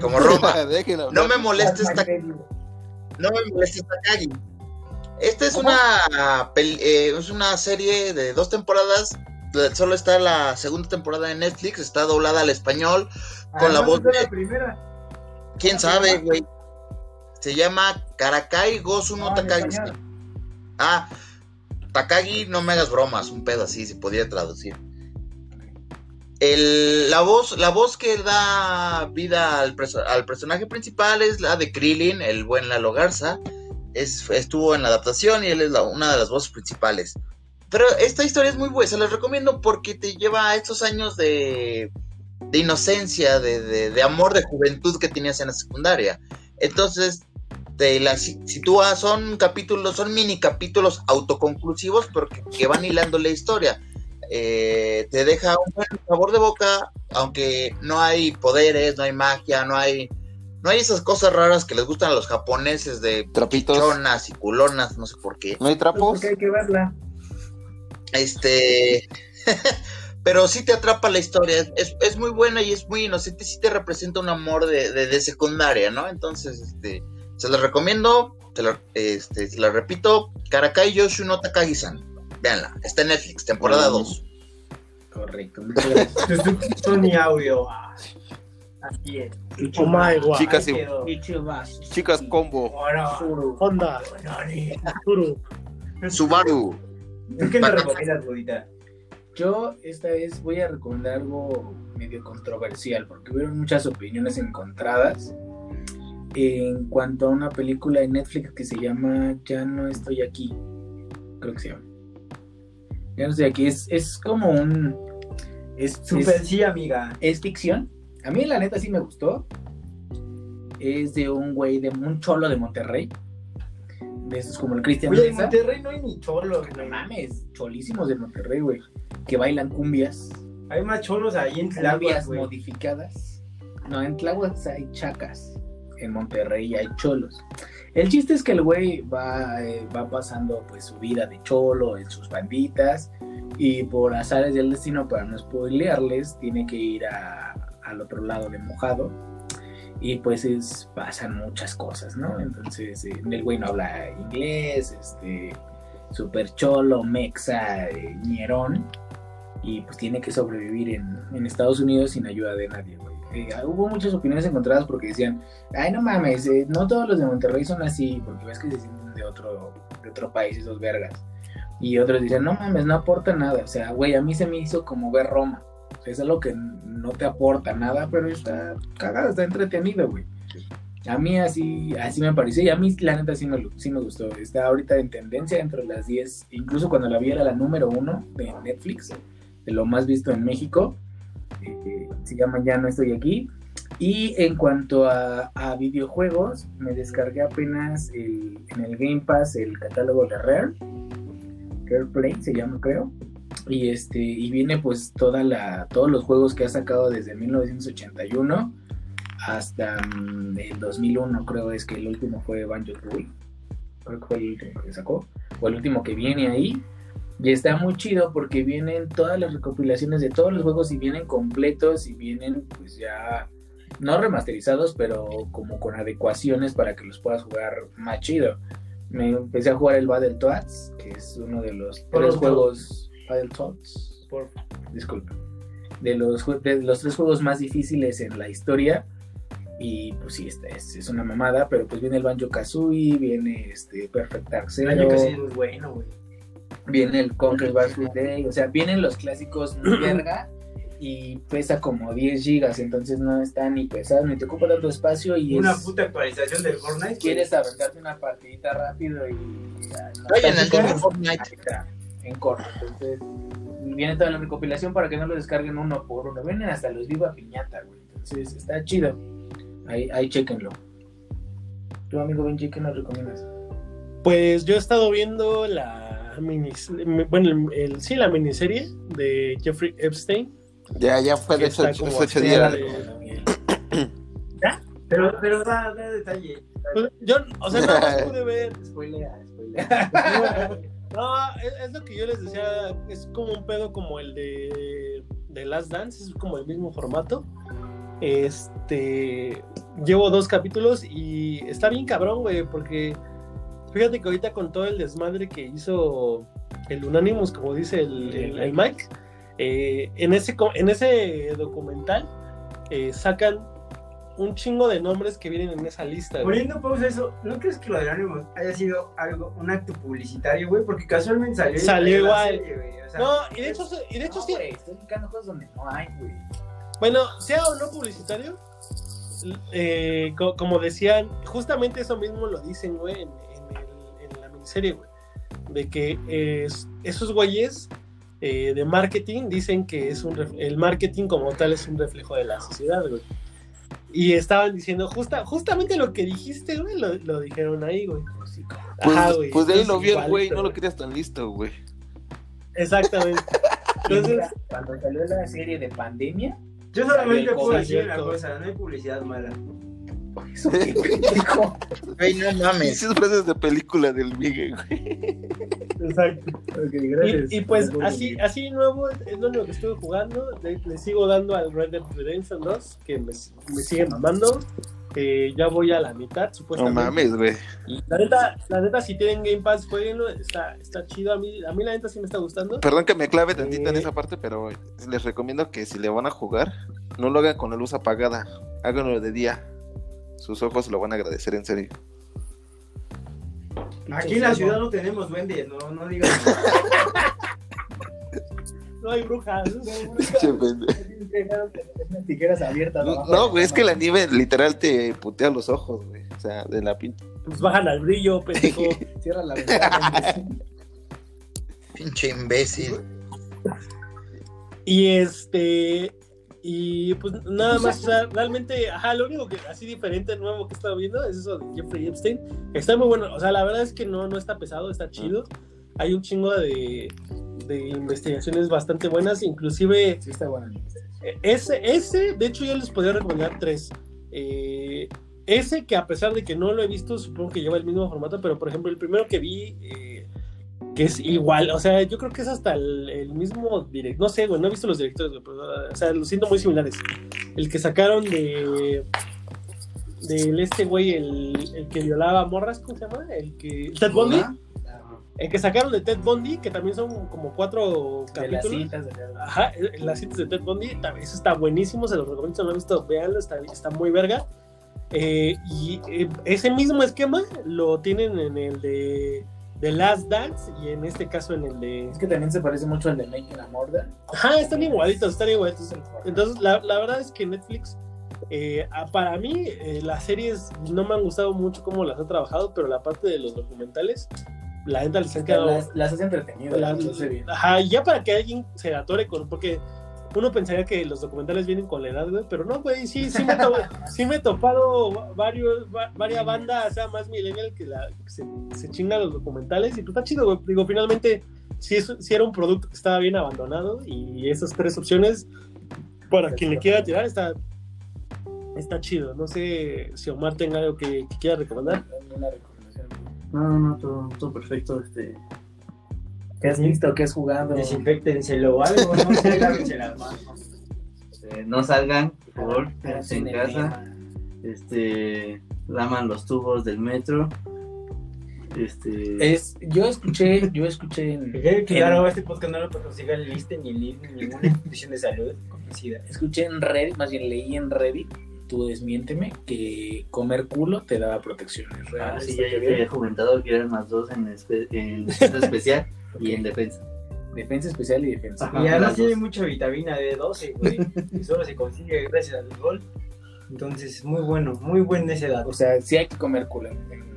como Roma. No me molestes Takagi. No me molestes Takagi. Esta es una pel- eh, es una serie de dos temporadas. Solo está la segunda temporada en Netflix, está doblada al español. Con la Además, voz esta es de- la primera. ¿Quién sabe, güey? Se llama Karakai Gozu no Ah, Takagi. Ah, Takagi, no me hagas bromas, un pedo así, se podría traducir. La, voz, la voz que da vida al, al personaje principal es la de Krillin, el buen Lalo Garza. Es- estuvo en la adaptación y él es una de las voces principales. Pero esta historia es muy buena, se la recomiendo porque te lleva a estos años de, inocencia, de, de- de amor, de juventud que tenías en la secundaria. Entonces, te la si- sitúa, son capítulos, son mini capítulos autoconclusivos porque que van hilando la historia. Eh, te deja un buen sabor de boca, aunque no hay poderes, no hay magia, no hay, no hay esas cosas raras que les gustan a los japoneses de Trapitos. chonas y culonas, no sé por qué. ¿No hay Pues trapos? porque hay que verla. Este, pero sí te atrapa la historia, es, es muy buena y es muy inocente, sí te representa un amor de, de- de secundaria, ¿no? Entonces, este, se la recomiendo, te la, este, se la repito, Karakai Yoshu no Takagi-san, véanla, está en Netflix, temporada Mm. 2. Correcto, muchas gracias. Sony Audio. ah, Así es. Oh my god. Chicas y-. Chicas combo. Honda. Subaru, ¿Tú qué me recomiendas, Budita? Yo esta vez voy a recomendar algo medio controversial porque hubieron muchas opiniones encontradas en cuanto a una película de Netflix que se llama Ya no estoy aquí. Creo que se llama. Ya no estoy aquí. Es, es como un... Es, Super es- sí, amiga. es ficción. A mí la neta sí me gustó. Es de un güey, de un cholo de Monterrey. De como el Cristian en Mesa. Monterrey no hay ni cholos, No güey. mames, cholísimos de Monterrey, güey. Que bailan cumbias. Hay más cholos ahí en Tláhuac, Cumbias güey. modificadas. No, en Tláhuac hay chacas. En Monterrey hay cholos. El chiste es que el güey va, eh, va pasando pues su vida de cholo en sus banditas. Y por azares del destino, para no spoilearles, tiene que ir a- al otro lado de mojado. Y pues es, pasan muchas cosas, ¿no? Entonces, eh, el güey no habla inglés, este, super cholo, mexa, eh. Y pues tiene que sobrevivir en, en Estados Unidos sin ayuda de nadie, güey. Eh, hubo muchas opiniones encontradas porque decían, ay, no mames, eh, no todos los de Monterrey son así, porque ves que se sienten de otro, de otro país esos vergas. Y otros dicen, no mames, no aporta nada. O sea, güey, a mí se me hizo como ver Roma. O sea, es algo que no te aporta nada, pero está cagado, está entretenido, güey. A mí así, así me pareció y a mí la neta sí me, sí me gustó. Está ahorita en tendencia entre las 10, incluso cuando la vi era la número uno de Netflix, de lo más visto en México. Eh, se llama Ya no estoy aquí. Y en cuanto a, videojuegos, me descargué apenas en el Game Pass el catálogo de Rare. Rare Play se llama, creo. Y este y viene pues toda la todos los juegos que ha sacado desde 1981 hasta mm, el 2001, creo es que el último fue Banjo Tooie. Creo que fue el último que sacó o el último que viene ahí. Y está muy chido porque vienen todas las recopilaciones de todos los juegos y vienen completos y vienen pues ya no remasterizados, pero como con adecuaciones para que los puedas jugar más chido. Me empecé a jugar el Battletoads, que es uno de los tres juegos Battletoads, Por- disculpa, de los de los tres juegos más difíciles en la historia. Y pues sí, este es, es una mamada, pero pues viene el Banjo Kazooie, viene este Perfect Dark El Zero, que sí es muy bueno, güey. Viene el Conquer Fur Day, o sea, vienen los clásicos muy verga y pesa como 10 gigas, entonces no está ni pesado ni te ocupa tanto espacio y Una es, puta actualización del Fortnite. quieres aventarte una partidita rápido y Oye, en el de Fortnite. En corto, entonces viene toda la recopilación para que no lo descarguen uno por uno, vienen hasta los Viva Piñata, güey, entonces está chido, ahí, ahí chequenlo. Tu amigo Benji, ¿qué nos recomiendas? Pues yo he estado viendo la minis, bueno, el, el- sí, la miniserie de Jeffrey Epstein. Ya, ya fue de como ocho fuera días. de- Pero, pero da, da detalle. Pues, yo, o sea, más pude ver. Spoilea, spoilea. No, es, es lo que yo les decía, es como un pedo como el de, de Last Dance, es como el mismo formato. Este, llevo dos capítulos y está bien cabrón, güey, porque fíjate que ahorita con todo el desmadre que hizo el Unanimous, como dice el, el- el Mike, eh, en, ese, en ese documental eh, sacan un chingo de nombres que vienen en esa lista. Poniendo pausa a eso, ¿no crees que lo de Anonymous haya sido algo, un acto publicitario, güey? Porque casualmente salió. Salió igual. serie, güey, o sea, No, y de hecho, y de hecho No, sí, güey, estoy buscando cosas donde no hay, güey. Bueno, sea o no publicitario, eh, co- como decían, justamente eso mismo lo dicen, güey, en, miniserie, güey. de que es- esos güeyes eh, de marketing dicen que es un ref- el marketing como tal es un reflejo de la sociedad, güey. Y estaban diciendo justa, justamente lo que dijiste, güey, lo, lo dijeron ahí, güey. Pues, Ajá, güey. pues de ahí Entonces, lo vio el güey, no lo querías tan listo, güey. Exactamente. Entonces, mira, cuando salió la serie de pandemia, Yo solamente puedo decir una cosa, no hay publicidad mala. Eso qué. Güey, no mames. Esas frases de película del Miguel, güey. exacto. Gracias. Y, y pues así, así nuevo es lo único que estuve jugando. Le, le sigo dando al Red Dead Redemption 2, que me, me sigue mamando. Eh, ya voy a la mitad, No supuestamente. mames, güey. La neta, la neta, si tienen Game Pass, jueguenlo. Está, está chido. A mí, a mí la neta sí me está gustando. Perdón que me clave tantito en Eh. esa parte, pero les recomiendo que si le van a jugar, no lo hagan con la luz apagada, háganlo de día. Sus ojos lo van a agradecer en serio. Aquí en la ciudad no tenemos duendes, no, no digas. No hay brujas. Que dejar unas tijeras abiertas. No, no, güey, es que la nieve literal te putea los ojos, güey. O sea, de la pinta. Pues bajan al brillo, pendejo. Cierra la ventana. Pinche imbécil. Y este. Y pues nada más, o sea, realmente, ajá, lo único que así diferente, nuevo que he estado viendo es eso de Jeffrey Epstein. Está muy bueno, o sea, la verdad es que no, no está pesado, está chido. Hay un chingo de, de investigaciones bastante buenas, inclusive Sí, está bueno. ese, ese, de hecho yo les podría recomendar tres. Eh, ese que a pesar de que no lo he visto, supongo que lleva el mismo formato, pero por ejemplo el primero que vi, eh, que es igual, o sea, yo creo que es hasta el, el mismo director, no sé, güey, no he visto los directores, güey, pero, o sea, los siento muy similares. El que sacaron de... Del este güey, el, el que violaba morras, ¿cómo se llama? El que... Ted Bundy. El que sacaron de Ted Bundy, que también son como cuatro De las capítulos. cintas. De la- Ajá, eh, las citas de Ted Bundy, eso está buenísimo, se los recomiendo, si no lo han visto, véanlo, está, está muy verga. Eh, y eh, ese mismo esquema lo tienen en el de, de Last Dance y en este caso en el de... Es que también se parece mucho al de Making a Murder. Ajá, están igualitos, están igualitos. Entonces, la, la verdad es que Netflix, eh, para mí, eh, las series no me han gustado mucho cómo las ha trabajado, pero la parte de los documentales, la neta les han quedado... Las, las. La- hace bien. ajá, y ya para que alguien se atore con, porque uno pensaría que los documentales vienen con la edad, güey, pero no, güey, sí, sí me, to- sí me he topado varios, va- varias bandas, o sea, más millennial que, la, se, se chingan los documentales y pues está chido, güey, digo, finalmente sí era un producto que estaba bien abandonado y esas tres opciones, para quien le quiera tirar, está, está chido, no sé si Omar tenga algo que, que quiera recomendar. No, no, todo, todo perfecto. Este, ¿Qué has visto? ¿Qué has jugado? Desinfectenselo o algo, no sé, lávense las manos. eh, no salgan, por favor, quédense en casa. Este, laman los tubos del metro. Este, Es, yo escuché, yo escuché en, Que Claro, este podcast no lo patrocina el Liste ni el ni ninguna institución de salud conocida. escuché en Reddit, más bien leí en Reddit, tú desmiénteme, que comer culo te daba protecciones ah, reales. sí, ya, ya te había comentado que eran más dos en, espe- en defensa y en defensa. Defensa especial y defensa. Ajá. Y además tiene mucha vitamina D12, güey, que solo se consigue gracias al gol. Entonces, muy bueno, muy buen ese dato. O sea, sí hay que comer culo. en- en-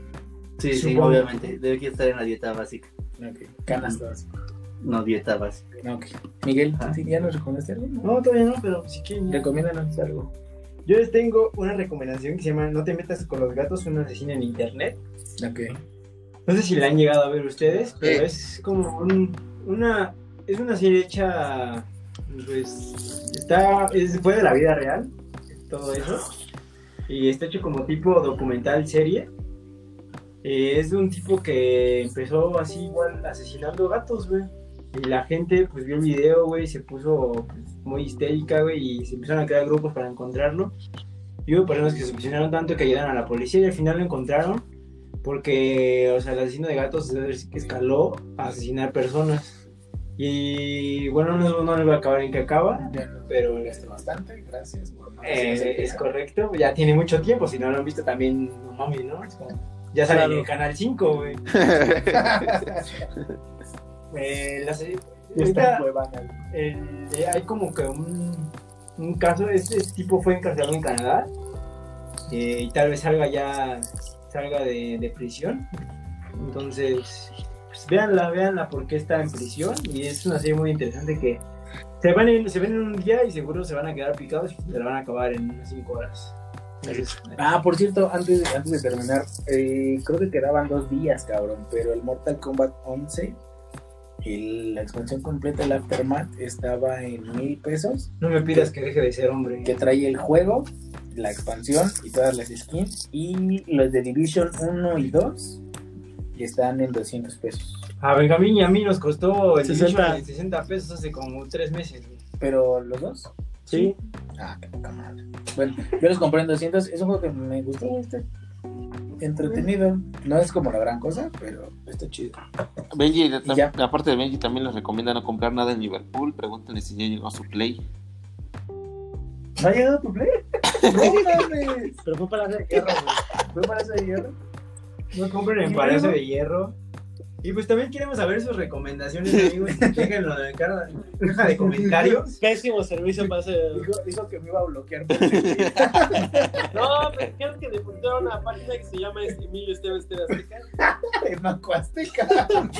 Sí, sí, obviamente. Debe que estar en la dieta básica. ok, Canastas. No dieta básica. Ok. Miguel, Ah. ¿sí, ¿ya nos recomendaste algo? No, todavía no, pero si quieren. ya. Recomiéndanos algo. Yo les tengo una recomendación que se llama No te metas con los gatos, una asesina en internet. Ok. No sé si la han llegado a ver ustedes, pero Eh. es como un- una es una serie hecha pues está es, fue de la vida real todo eso y está hecho como tipo documental serie. Eh, es de un tipo que empezó así igual asesinando gatos, güey. Y la gente pues vio el video, güey, se puso pues, muy histérica, güey, y se empezaron a crear grupos para encontrarlo. Y hubo personas que se obsesionaron tanto que ayudaron a la policía y al final lo encontraron porque, o sea, el asesino de gatos escaló a asesinar personas. Y bueno, no, no voy a acabar en qué acaba, pero hablaste bastante, gracias. por eh, es correcto. Ya tiene mucho tiempo, si no lo han visto también, no mames, ¿no? Ya sale Claro. en el Canal 5, güey. Eh, la serie- Esta el- eh, hay como que un, un caso, este, este tipo fue encarcelado en Canadá eh, y tal vez salga ya, salga de, de prisión. Entonces, pues véanla, véanla porque está en prisión y es una serie muy interesante que se, van en, se ven en un día y seguro se van a quedar picados y se la van a acabar en unas 5 horas. Entonces, Ah, por cierto, antes de, antes de terminar, eh, creo que quedaban dos días, cabrón, pero el Mortal Kombat 11, el- la expansión completa, el Aftermath, estaba en mil pesos, no me pidas que deje de ser hombre. que trae el juego, la expansión y todas las skins, y los de Division 1 y 2 y están en 200 pesos. A Benjamín y a mí nos costó el 60. 60, 60 pesos hace como 3 meses. güey. Pero los dos, Sí. ah, qué poca madre. Bueno, yo los compré en 200, es un juego que me gustó, está entretenido, no es como la gran cosa, pero está chido. Benji, aparte de Benji, también les recomienda no comprar nada en Liverpool. Pregúntenle si ya llegó a su play. ¿No ha llegado tu play? No mames, Pero fue para hacer guerra, güey. ¿fue para ese hierro? No compren en ¿Y Palacio de Hierro. Y pues también queremos saber sus recomendaciones, amigos. Déjenlo en la caja de comentarios. Pésimo servicio para hacer. Dijo, dijo que me iba a bloquear. No, pero creo que depositaron una página que se llama Emilio Esteban Esteban Azteca. en Banco Azteca.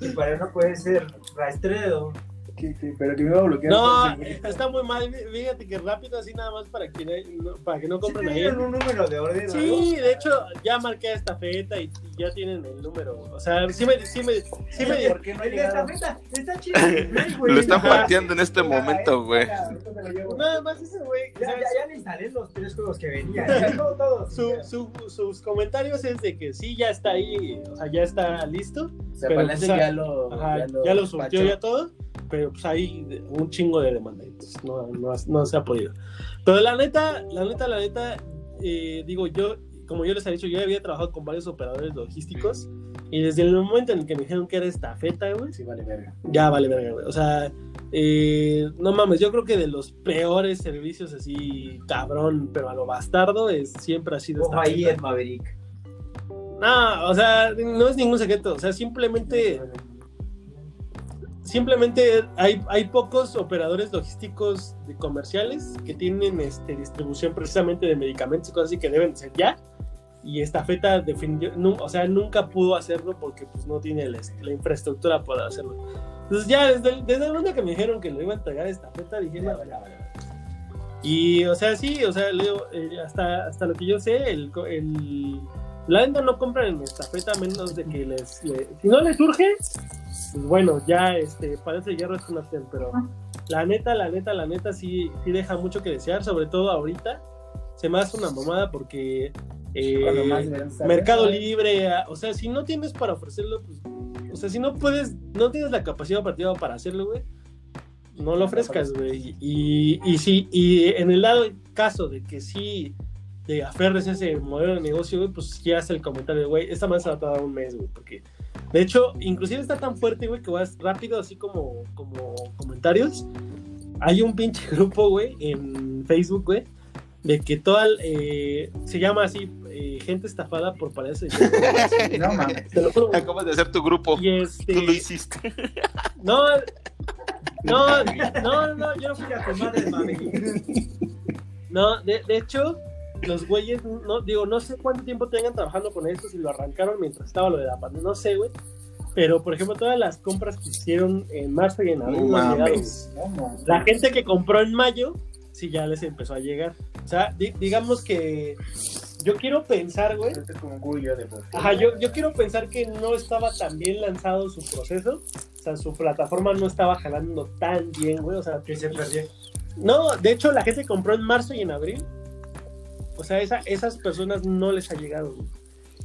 Y para eso puede ser rastredo. Que- que- pero que me iba a bloquear No, está muy mal. Fíjate que rápido, así nada más para que no, para que no compren ahí. tienen un número de orden. Sí, de hecho, ya marqué esta feta y, y ya tienen el número. O sea, sí me. Sí me, sí me ¿Por qué no ha El de llegado? esta meta está chido. Lo están pateando en este momento, güey. Nada más ese güey. Ya, ya, ya le instalé los tres juegos que venían. Sus comentarios es de que sí, ya está ahí, o sea, ya está listo. O sea, pero, Palacio o sea, ya lo, Ajá, ya lo, surtió ya todo, pero pues hay un chingo de demanda, entonces no, no, no se ha podido. Pero la neta, la neta, la neta, eh, digo yo, como yo les he dicho, yo había trabajado con varios operadores logísticos y desde el momento en el que me dijeron que era estafeta, güey, Sí, vale, verga. ya vale verga, güey. O sea, eh, no mames, yo creo que de los peores servicios así, cabrón, pero a lo bastardo, es, siempre ha sido Ojo ahí, estafeta. Ed Maverick. No, o sea, no es ningún secreto. O sea, simplemente, simplemente hay, hay pocos operadores logísticos de comerciales que tienen este, distribución precisamente de medicamentos y cosas así que deben ser ya. Y esta feta nu- o sea, nunca pudo hacerlo porque pues no tiene la, la infraestructura para hacerlo. Entonces ya desde, desde momento que me dijeron que lo iba a entregar esta feta, dije, no, vale, vale". Y, o sea, sí, o sea, eh, hasta, hasta lo que yo sé, el, el, la neta no compran en estafeta a menos de que les, le- si no les surge, pues bueno, ya este, parece hierro es una opción, pero la neta, la neta, la neta sí, sí deja mucho que desear, sobre todo ahorita. Se me hace una mamada porque eh, Cuando más Mercado verga, Libre, o sea, si no tienes para ofrecerlo, pues, o sea, si no puedes, no tienes la capacidad operativa para hacerlo, güey, no lo ofrezcas, güey. Y, y sí, y en el lado caso de que sí te aferres a ese modelo de negocio, güey, pues ya hace el comentario, de, güey, esta más se va a tardar un mes, güey, porque de hecho, inclusive está tan fuerte, güey, que vas rápido, así como, como comentarios. Hay un pinche grupo, güey, en Facebook, güey, de que toda, el, eh, se llama así, eh, gente estafada por parecer. No mames. Te lo juro, güey. Acabas de hacer tu grupo. Y este, Tú lo hiciste. no, no, no, no, yo no fui Mira, tu madre, Maverick. No, de, de hecho, los güeyes, no, digo, no sé cuánto tiempo tengan trabajando con esto, si lo arrancaron mientras estaba lo de la pandemia, no sé, güey. Pero, por ejemplo, todas las compras que hicieron en marzo y en abril no güey. No mames. La gente que compró en mayo, sí ya les empezó a llegar. O sea, di- digamos que yo quiero pensar, güey. Este es como un cuyo de Ajá, yo, yo quiero pensar que no estaba tan bien lanzado su proceso. O sea, su plataforma no estaba jalando tan bien, güey. O sea, Que se perdió. no, de hecho, la gente compró en marzo y en abril. O sea, esa, esas personas no les ha llegado, güey.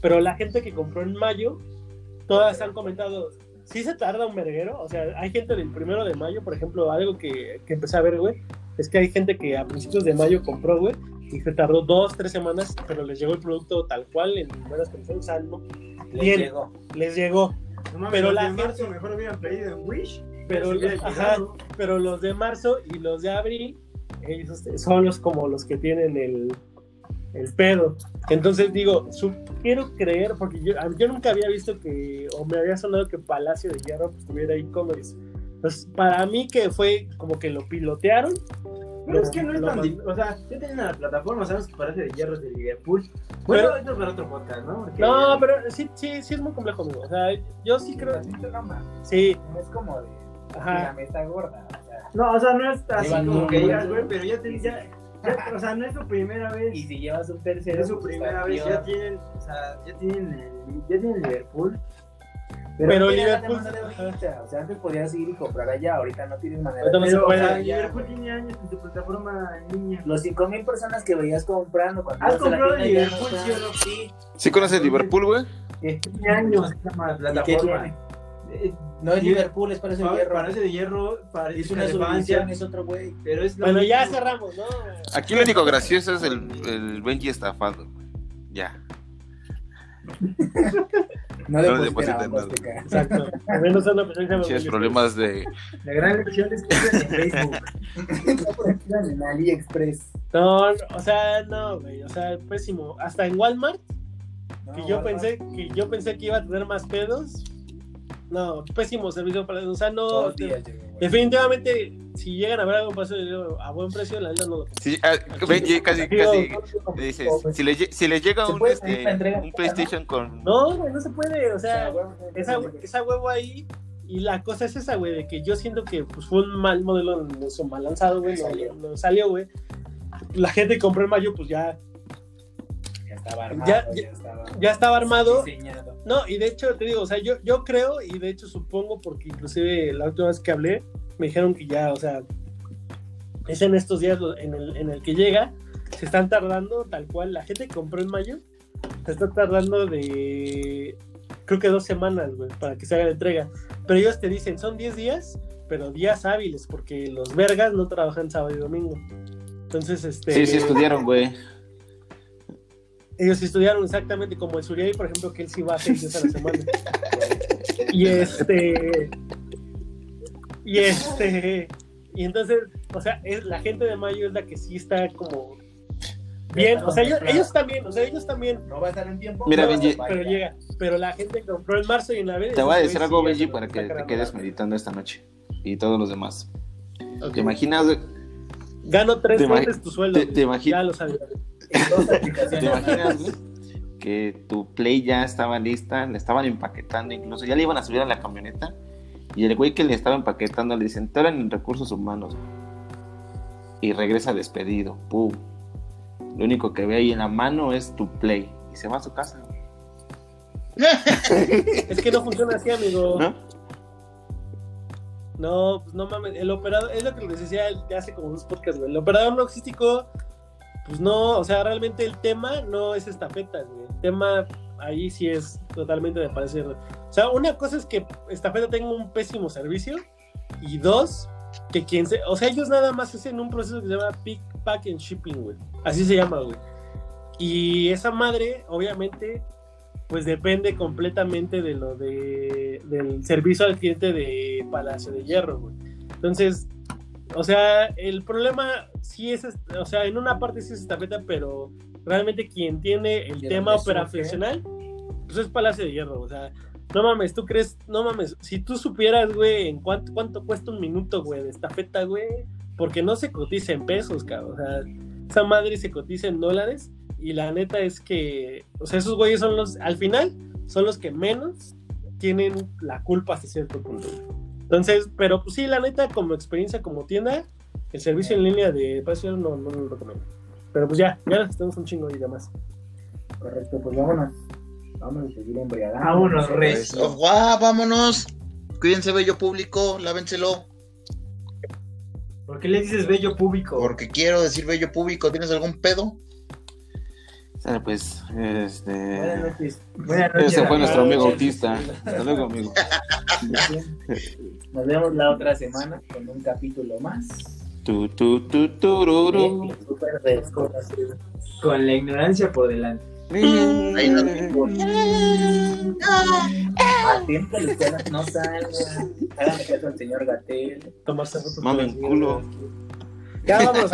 Pero la gente que compró en mayo, todas han comentado, sí se tarda un verguero. O sea, hay gente del primero de mayo, por ejemplo, algo que, que empecé a ver, güey, es que hay gente que a principios de mayo compró, güey, y se tardó dos, tres semanas, pero les llegó el producto tal cual, en buenas condiciones, o sea, no, Les bien, llegó. les llegó. No Pero los la de gente- marzo mejor hubieran pedido en Wish. Pero, ajá, los de marzo y los de abril, ellos son los como los que tienen el, el pedo. Entonces digo, su- quiero creer, porque yo, yo nunca había visto que, o me había sonado que Palacio de Hierro pues, tuviera e-commerce. Entonces, para mí que fue como que lo pilotearon Pero es que no es Lo tan más- difícil. O sea, ya tienen la plataforma, sabemos que parece de hierros de Liverpool. Bueno, Pero- esto es para otro podcast, ¿no? Porque- No, pero sí, sí, sí es muy complejo, amigo. O sea, yo sí creo. Sí, no es como de Ajá. la meta gorda. O sea, No, o sea, no es así como que digas, güey, pero ya te ya, ya- o sea, no es su primera vez. y si llevas un tercero, Es su pues, primera vez, ya tienen, o sea, ya tienen el, ya tienen Liverpool. Pero la Liverpool- O sea, antes podías ir y comprar allá, ahorita no tienes manera se Pero, o sea, Liverpool tiene años en su plataforma en línea. Los 5000 personas que veías comprando cuando ¿Has la comprado en tienda ya no Liverpool, sí o no? Sí. ¿Sí conoces Liverpool, güey? Tiene años esa ¿Y qué plataforma. Eh, No es. Liverpool, es para ese pa- hierro. Parece de hierro, parece Es una de Francia, es otro güey. pero es lo bueno, ya cerramos, ¿no? Aquí lo único gracioso es el, el Benji estafado. Ya. No No depositen depositen a Azteca. Exacto. A menos una persona que se llama Tienes Benji. problemas de. La gran lección es que en Facebook. No por en AliExpress. No, no, o sea, no, güey, o sea, pésimo. Hasta en Walmart, No, que yo Walmart. pensé que yo pensé que iba a tener más pedos. No, pésimo servicio para o sea, no Todos los días llegó, güey. definitivamente si llegan a ver algo pasó a buen precio, la neta no lo Sí, ah, casi, casi. Dices, si le, si le llega ¿Se un, puede este, entrega? un PlayStation con. No, güey, no se puede, o sea, esa, esa huevo ahí y la cosa es esa, güey, de que yo siento que pues, fue un mal modelo, no mal lanzado, güey, no, Salió. no salió, güey. La gente que compró en mayo, pues Ya estaba armado, Ya- ya, ya- estaba ya estaba armado. diseñado. No, y de hecho, te digo, o sea, yo, yo creo, y de hecho supongo, porque inclusive la última vez que hablé, me dijeron que ya, o sea, es en estos días en el, en el que llega, se están tardando tal cual, la gente que compró en mayo, se está tardando de, creo que dos semanas, güey, para que se haga la entrega. Pero ellos te dicen, son 10 días, pero días hábiles, porque los vergas no trabajan sábado y domingo. Entonces, este... Sí, sí, estudiaron, güey. Ellos estudiaron exactamente como el Suriay, por ejemplo, que él sí va seis días a la semana. y este. Y este. Y entonces, o sea, es, la gente de mayo es la que sí está como. Bien, o sea, ellos, ellos también, o sea, ellos también. No va a estar en tiempo. Mira, pero Benji. Pero llega. Pero la gente que compró en marzo y en abril. Te voy a decir algo, Benji, para que te quedes meditando esta noche. Y todos los demás. Ok. ¿Te imaginas? Gano tres veces tu sueldo. te- te imagi- Ya lo sabía. En ¿Te aplicaciones. imaginas, güey? Que tu Play ya estaba lista, le estaban empaquetando incluso, ya le iban a subir a la camioneta. Y el güey que le estaba empaquetando le dicen, te en recursos humanos. Y regresa despedido. Pum. Lo único que ve ahí en la mano es tu Play. Y se va a su casa. güey. Es que no funciona así, amigo. ¿No? No, pues no mames, el operador, es lo que les decía hace como dos podcasts, güey. El operador logístico, pues no, o sea, realmente el tema no es estafeta, güey. El tema ahí sí es totalmente de parecer. O sea, una cosa es que estafeta tenga un pésimo servicio y dos, que quien se, o sea, ellos nada más hacen un proceso que se llama pick, pack and shipping, güey. Así se llama, güey. Y esa madre, obviamente, pues depende completamente de lo de del servicio al cliente de Palacio de Hierro, güey. Entonces, o sea, el problema sí es, o sea, en una parte sí es estafeta, pero realmente quien tiene el ¿De tema operacional, pues es Palacio de Hierro, o sea, no mames, tú crees, no mames, si tú supieras, güey, en cuánto, cuánto cuesta un minuto, güey, de estafeta, güey, porque no se cotiza en pesos, cabrón, o sea, esa madre se cotiza en dólares y la neta es que, o sea, esos güeyes son los, al final, son los que menos tienen la culpa hasta cierto punto. Entonces, pero pues sí, la neta, como experiencia, como tienda, el servicio en línea de precio no, no lo recomiendo. Pero pues ya, ya tenemos un chingo y demás. Correcto, pues vámonos. Vamos a seguir embriagando. Vámonos. Pues, guau, vámonos. Cuídense, bello público, lávenselo. ¿Por qué le dices bello público? Porque quiero decir bello público. ¿Tienes algún pedo? Sale, pues, Buenas este. noches. Buenas noches, Ese fue nuestro amigo autista. Hasta luego, amigo. Nos vemos la otra semana con un capítulo más. Tu, tu, tu, desconocido. Con la ignorancia por delante. Ahí nos vemos. A tiempo ustedes no salgan. Háganle caso al señor Gatel. Tomarse fotos Mamen con las culo. Ya vamos.